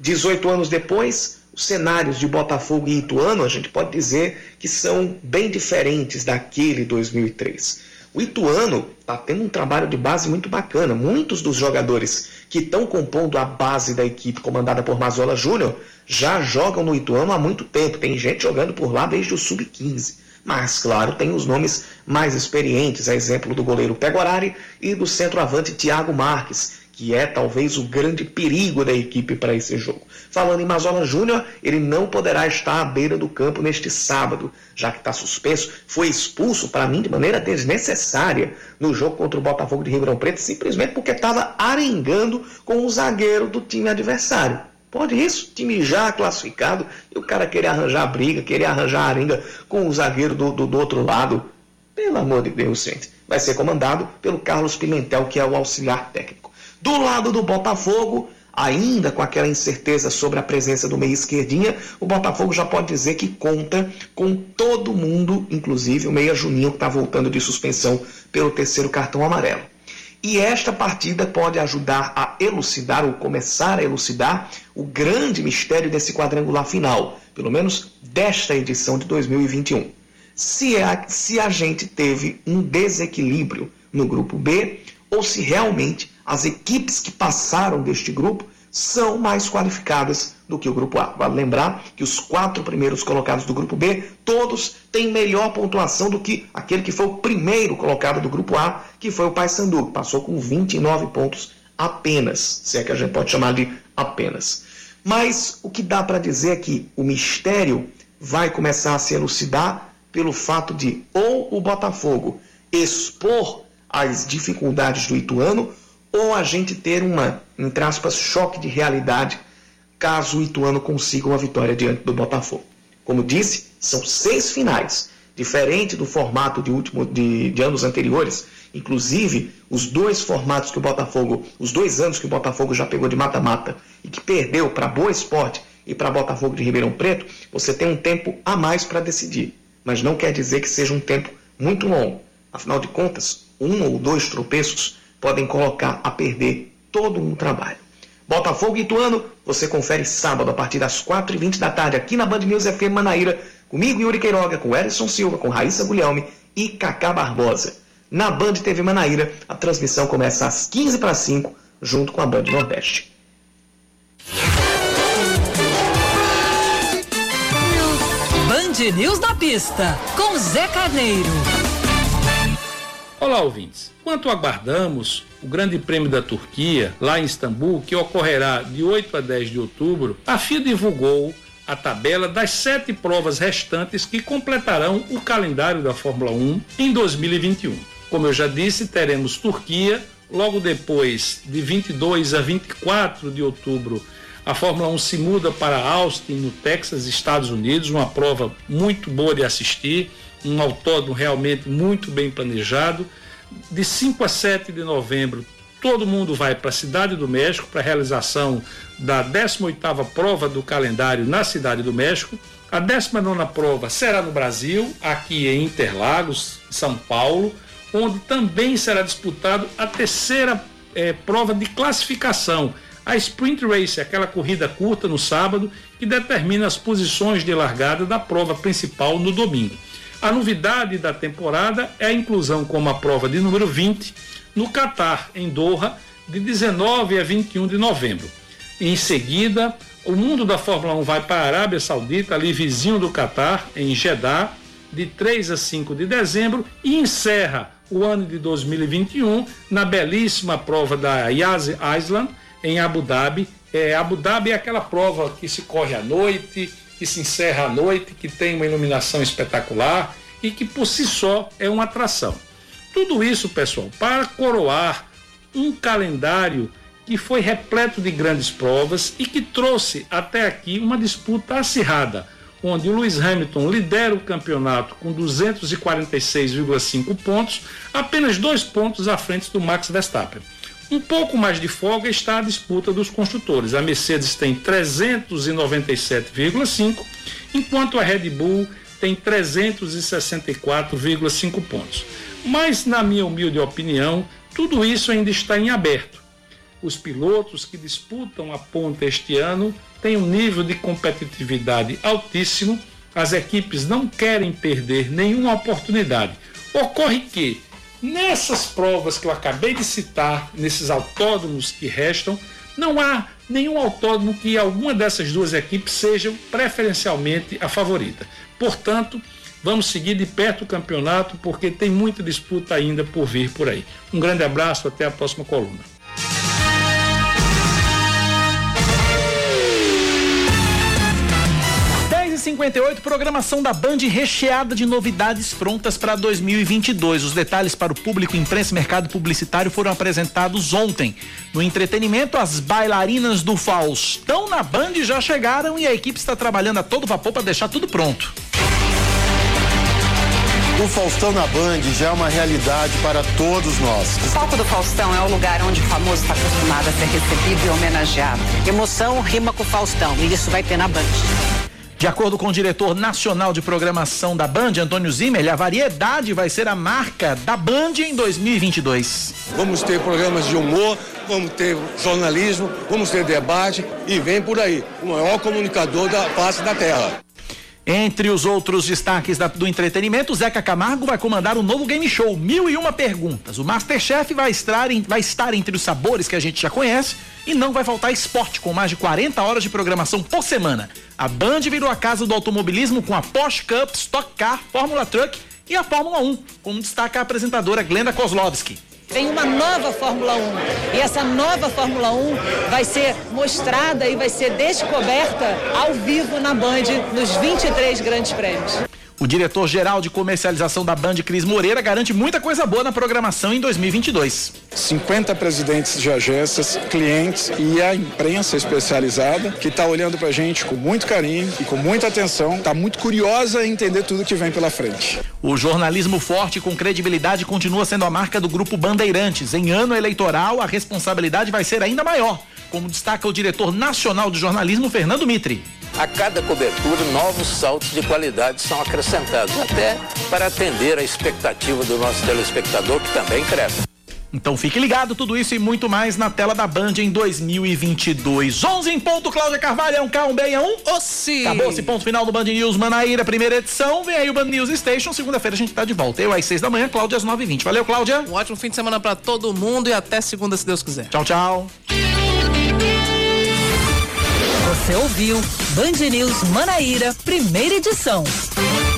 18 anos depois, os cenários de Botafogo e Ituano, a gente pode dizer que são bem diferentes daquele 2003. O Ituano está tendo um trabalho de base muito bacana. Muitos dos jogadores que estão compondo a base da equipe comandada por Mazola Júnior já jogam no Ituano há muito tempo. Tem gente jogando por lá desde o sub-15. Mas, claro, tem os nomes mais experientes, a exemplo do goleiro Pegorari e do centroavante Thiago Marques, que é talvez o grande perigo da equipe para esse jogo. Falando em Mazola Júnior, ele não poderá estar à beira do campo neste sábado, já que está suspenso, foi expulso, para mim, de maneira desnecessária no jogo contra o Botafogo de Ribeirão Preto, simplesmente porque estava arengando com o zagueiro do time adversário. Pode isso, time já classificado, e o cara querer arranjar briga, querer arranjar arenga com o zagueiro do, do, do outro lado. Pelo amor de Deus, gente. Vai ser comandado pelo Carlos Pimentel, que é o auxiliar técnico. Do lado do Botafogo, ainda com aquela incerteza sobre a presença do meio esquerdinha, o Botafogo já pode dizer que conta com todo mundo, inclusive o meia Juninho, que está voltando de suspensão pelo terceiro cartão amarelo. E esta partida pode ajudar a elucidar ou começar a elucidar o grande mistério desse quadrangular final, pelo menos desta edição de 2021. Se a, se a gente teve um desequilíbrio no grupo B ou se realmente as equipes que passaram deste grupo são mais qualificadas do que o grupo A. Vale lembrar que os quatro primeiros colocados do grupo B, todos têm melhor pontuação do que aquele que foi o primeiro colocado do grupo A, que foi o Paysandu, que passou com 29 pontos apenas, se é que a gente pode chamar de apenas. Mas o que dá para dizer é que o mistério vai começar a se elucidar pelo fato de ou o Botafogo expor as dificuldades do Ituano ou a gente ter uma, entre aspas, choque de realidade caso o Ituano consiga uma vitória diante do Botafogo. Como disse, são seis finais. Diferente do formato de, último, de, de anos anteriores, inclusive os dois formatos que o Botafogo, os dois anos que o Botafogo já pegou de mata-mata e que perdeu para Boa Esporte e para Botafogo de Ribeirão Preto, você tem um tempo a mais para decidir. Mas não quer dizer que seja um tempo muito longo. Afinal de contas, um ou dois tropeços podem colocar a perder todo um trabalho. Botafogo e Ituano, você confere sábado a partir das 4h20 da tarde aqui na Band News FM Manaíra, comigo Yuri Queiroga, com Erison Silva, com Raíssa Guilherme e Cacá Barbosa. Na Band TV Manaíra, a transmissão começa às 15 para 5, junto com a Band Nordeste. Band News na pista, com Zé Carneiro. Olá, ouvintes. Quanto aguardamos o Grande Prêmio da Turquia, lá em Istambul, que ocorrerá de 8 a 10 de outubro, a FIA divulgou a tabela das sete provas restantes que completarão o calendário da Fórmula 1 em 2021. Como eu já disse, teremos Turquia, logo depois, de 22 a 24 de outubro, a Fórmula 1 se muda para Austin, no Texas, Estados Unidos, uma prova muito boa de assistir, um autódromo realmente muito bem planejado. De 5 a 7 de novembro, todo mundo vai para a Cidade do México para a realização da 18ª prova do calendário na Cidade do México. A 19ª prova será no Brasil, aqui em Interlagos, São Paulo, onde também será disputado a terceira eh, prova de classificação, a Sprint Race, aquela corrida curta no sábado que determina as posições de largada da prova principal no domingo. A novidade da temporada é a inclusão como a prova de número 20 no Catar, em Doha, de 19 a 21 de novembro. Em seguida, o mundo da Fórmula 1 vai para a Arábia Saudita, ali vizinho do Catar, em Jeddah, de 3 a 5 de dezembro, e encerra o ano de 2021 na belíssima prova da Yas Island, em Abu Dhabi. É, Abu Dhabi é aquela prova que se corre à noite, que se encerra à noite, que tem uma iluminação espetacular e que por si só é uma atração. Tudo isso, pessoal, para coroar um calendário que foi repleto de grandes provas e que trouxe até aqui uma disputa acirrada, onde o Lewis Hamilton lidera o campeonato com 246,5 pontos, apenas dois pontos à frente do Max Verstappen. Um pouco mais de folga está a disputa dos construtores. A Mercedes tem 397,5, enquanto a Red Bull tem 364,5 pontos. Mas, na minha humilde opinião, tudo isso ainda está em aberto. Os pilotos que disputam a ponta este ano têm um nível de competitividade altíssimo. As equipes não querem perder nenhuma oportunidade. Ocorre que, Nessas provas que eu acabei de citar, nesses autódromos que restam, não há nenhum autódromo que alguma dessas duas equipes seja preferencialmente a favorita. Portanto, vamos seguir de perto o campeonato porque tem muita disputa ainda por vir por aí. Um grande abraço, até a próxima coluna. 58, programação da Band recheada de novidades prontas para 2022. Os detalhes para o público, imprensa e mercado publicitário foram apresentados ontem. No entretenimento, as bailarinas do Faustão na Band já chegaram e a equipe está trabalhando a todo vapor para deixar tudo pronto. O Faustão na Band já é uma realidade para todos nós. O palco do Faustão é o lugar onde o famoso está acostumado a ser recebido e homenageado. Emoção rima com Faustão e isso vai ter na Band. De acordo com o diretor nacional de programação da Band, Antônio Zimmer, a variedade vai ser a marca da Band em 2022. Vamos ter programas de humor, vamos ter jornalismo, vamos ter debate e vem por aí, o maior comunicador da face da Terra. Entre os outros destaques da, do entretenimento, Zeca Camargo vai comandar um novo game show, Mil e Uma Perguntas. O Masterchef vai estar, vai estar entre os sabores que a gente já conhece e não vai faltar esporte, com mais de 40 horas de programação por semana. A Band virou a casa do automobilismo com a Porsche Cup, Stock Car, Fórmula Truck e a Fórmula 1, como destaca a apresentadora Glenda Kozlovski. Vem uma nova Fórmula 1 e essa nova Fórmula 1 vai ser mostrada e vai ser descoberta ao vivo na Band nos 23 grandes prêmios. O diretor-geral de comercialização da Band, Cris Moreira, garante muita coisa boa na programação em 2022. 50 presidentes de agências, clientes e a imprensa especializada que está olhando para a gente com muito carinho e com muita atenção, está muito curiosa em entender tudo que vem pela frente. O jornalismo forte com credibilidade continua sendo a marca do Grupo Bandeirantes. Em ano eleitoral, a responsabilidade vai ser ainda maior, como destaca o diretor nacional de jornalismo, Fernando Mitri. A cada cobertura, novos saltos de qualidade são acrescentados, até para atender a expectativa do nosso telespectador, que também cresce. Então fique ligado, tudo isso e muito mais na tela da Band em 2022. 11 em ponto, Cláudia Carvalho, é um K, um B, é um Ossi. Acabou esse ponto final do Band News Manaíra, primeira edição. Vem aí o Band News Station. Segunda-feira a gente tá de volta. Eu às 6 da manhã, Cláudia às 9h20. Valeu, Cláudia. Um ótimo fim de semana para todo mundo e até segunda, se Deus quiser. Tchau, tchau. Você ouviu Band News Manaíra, primeira edição.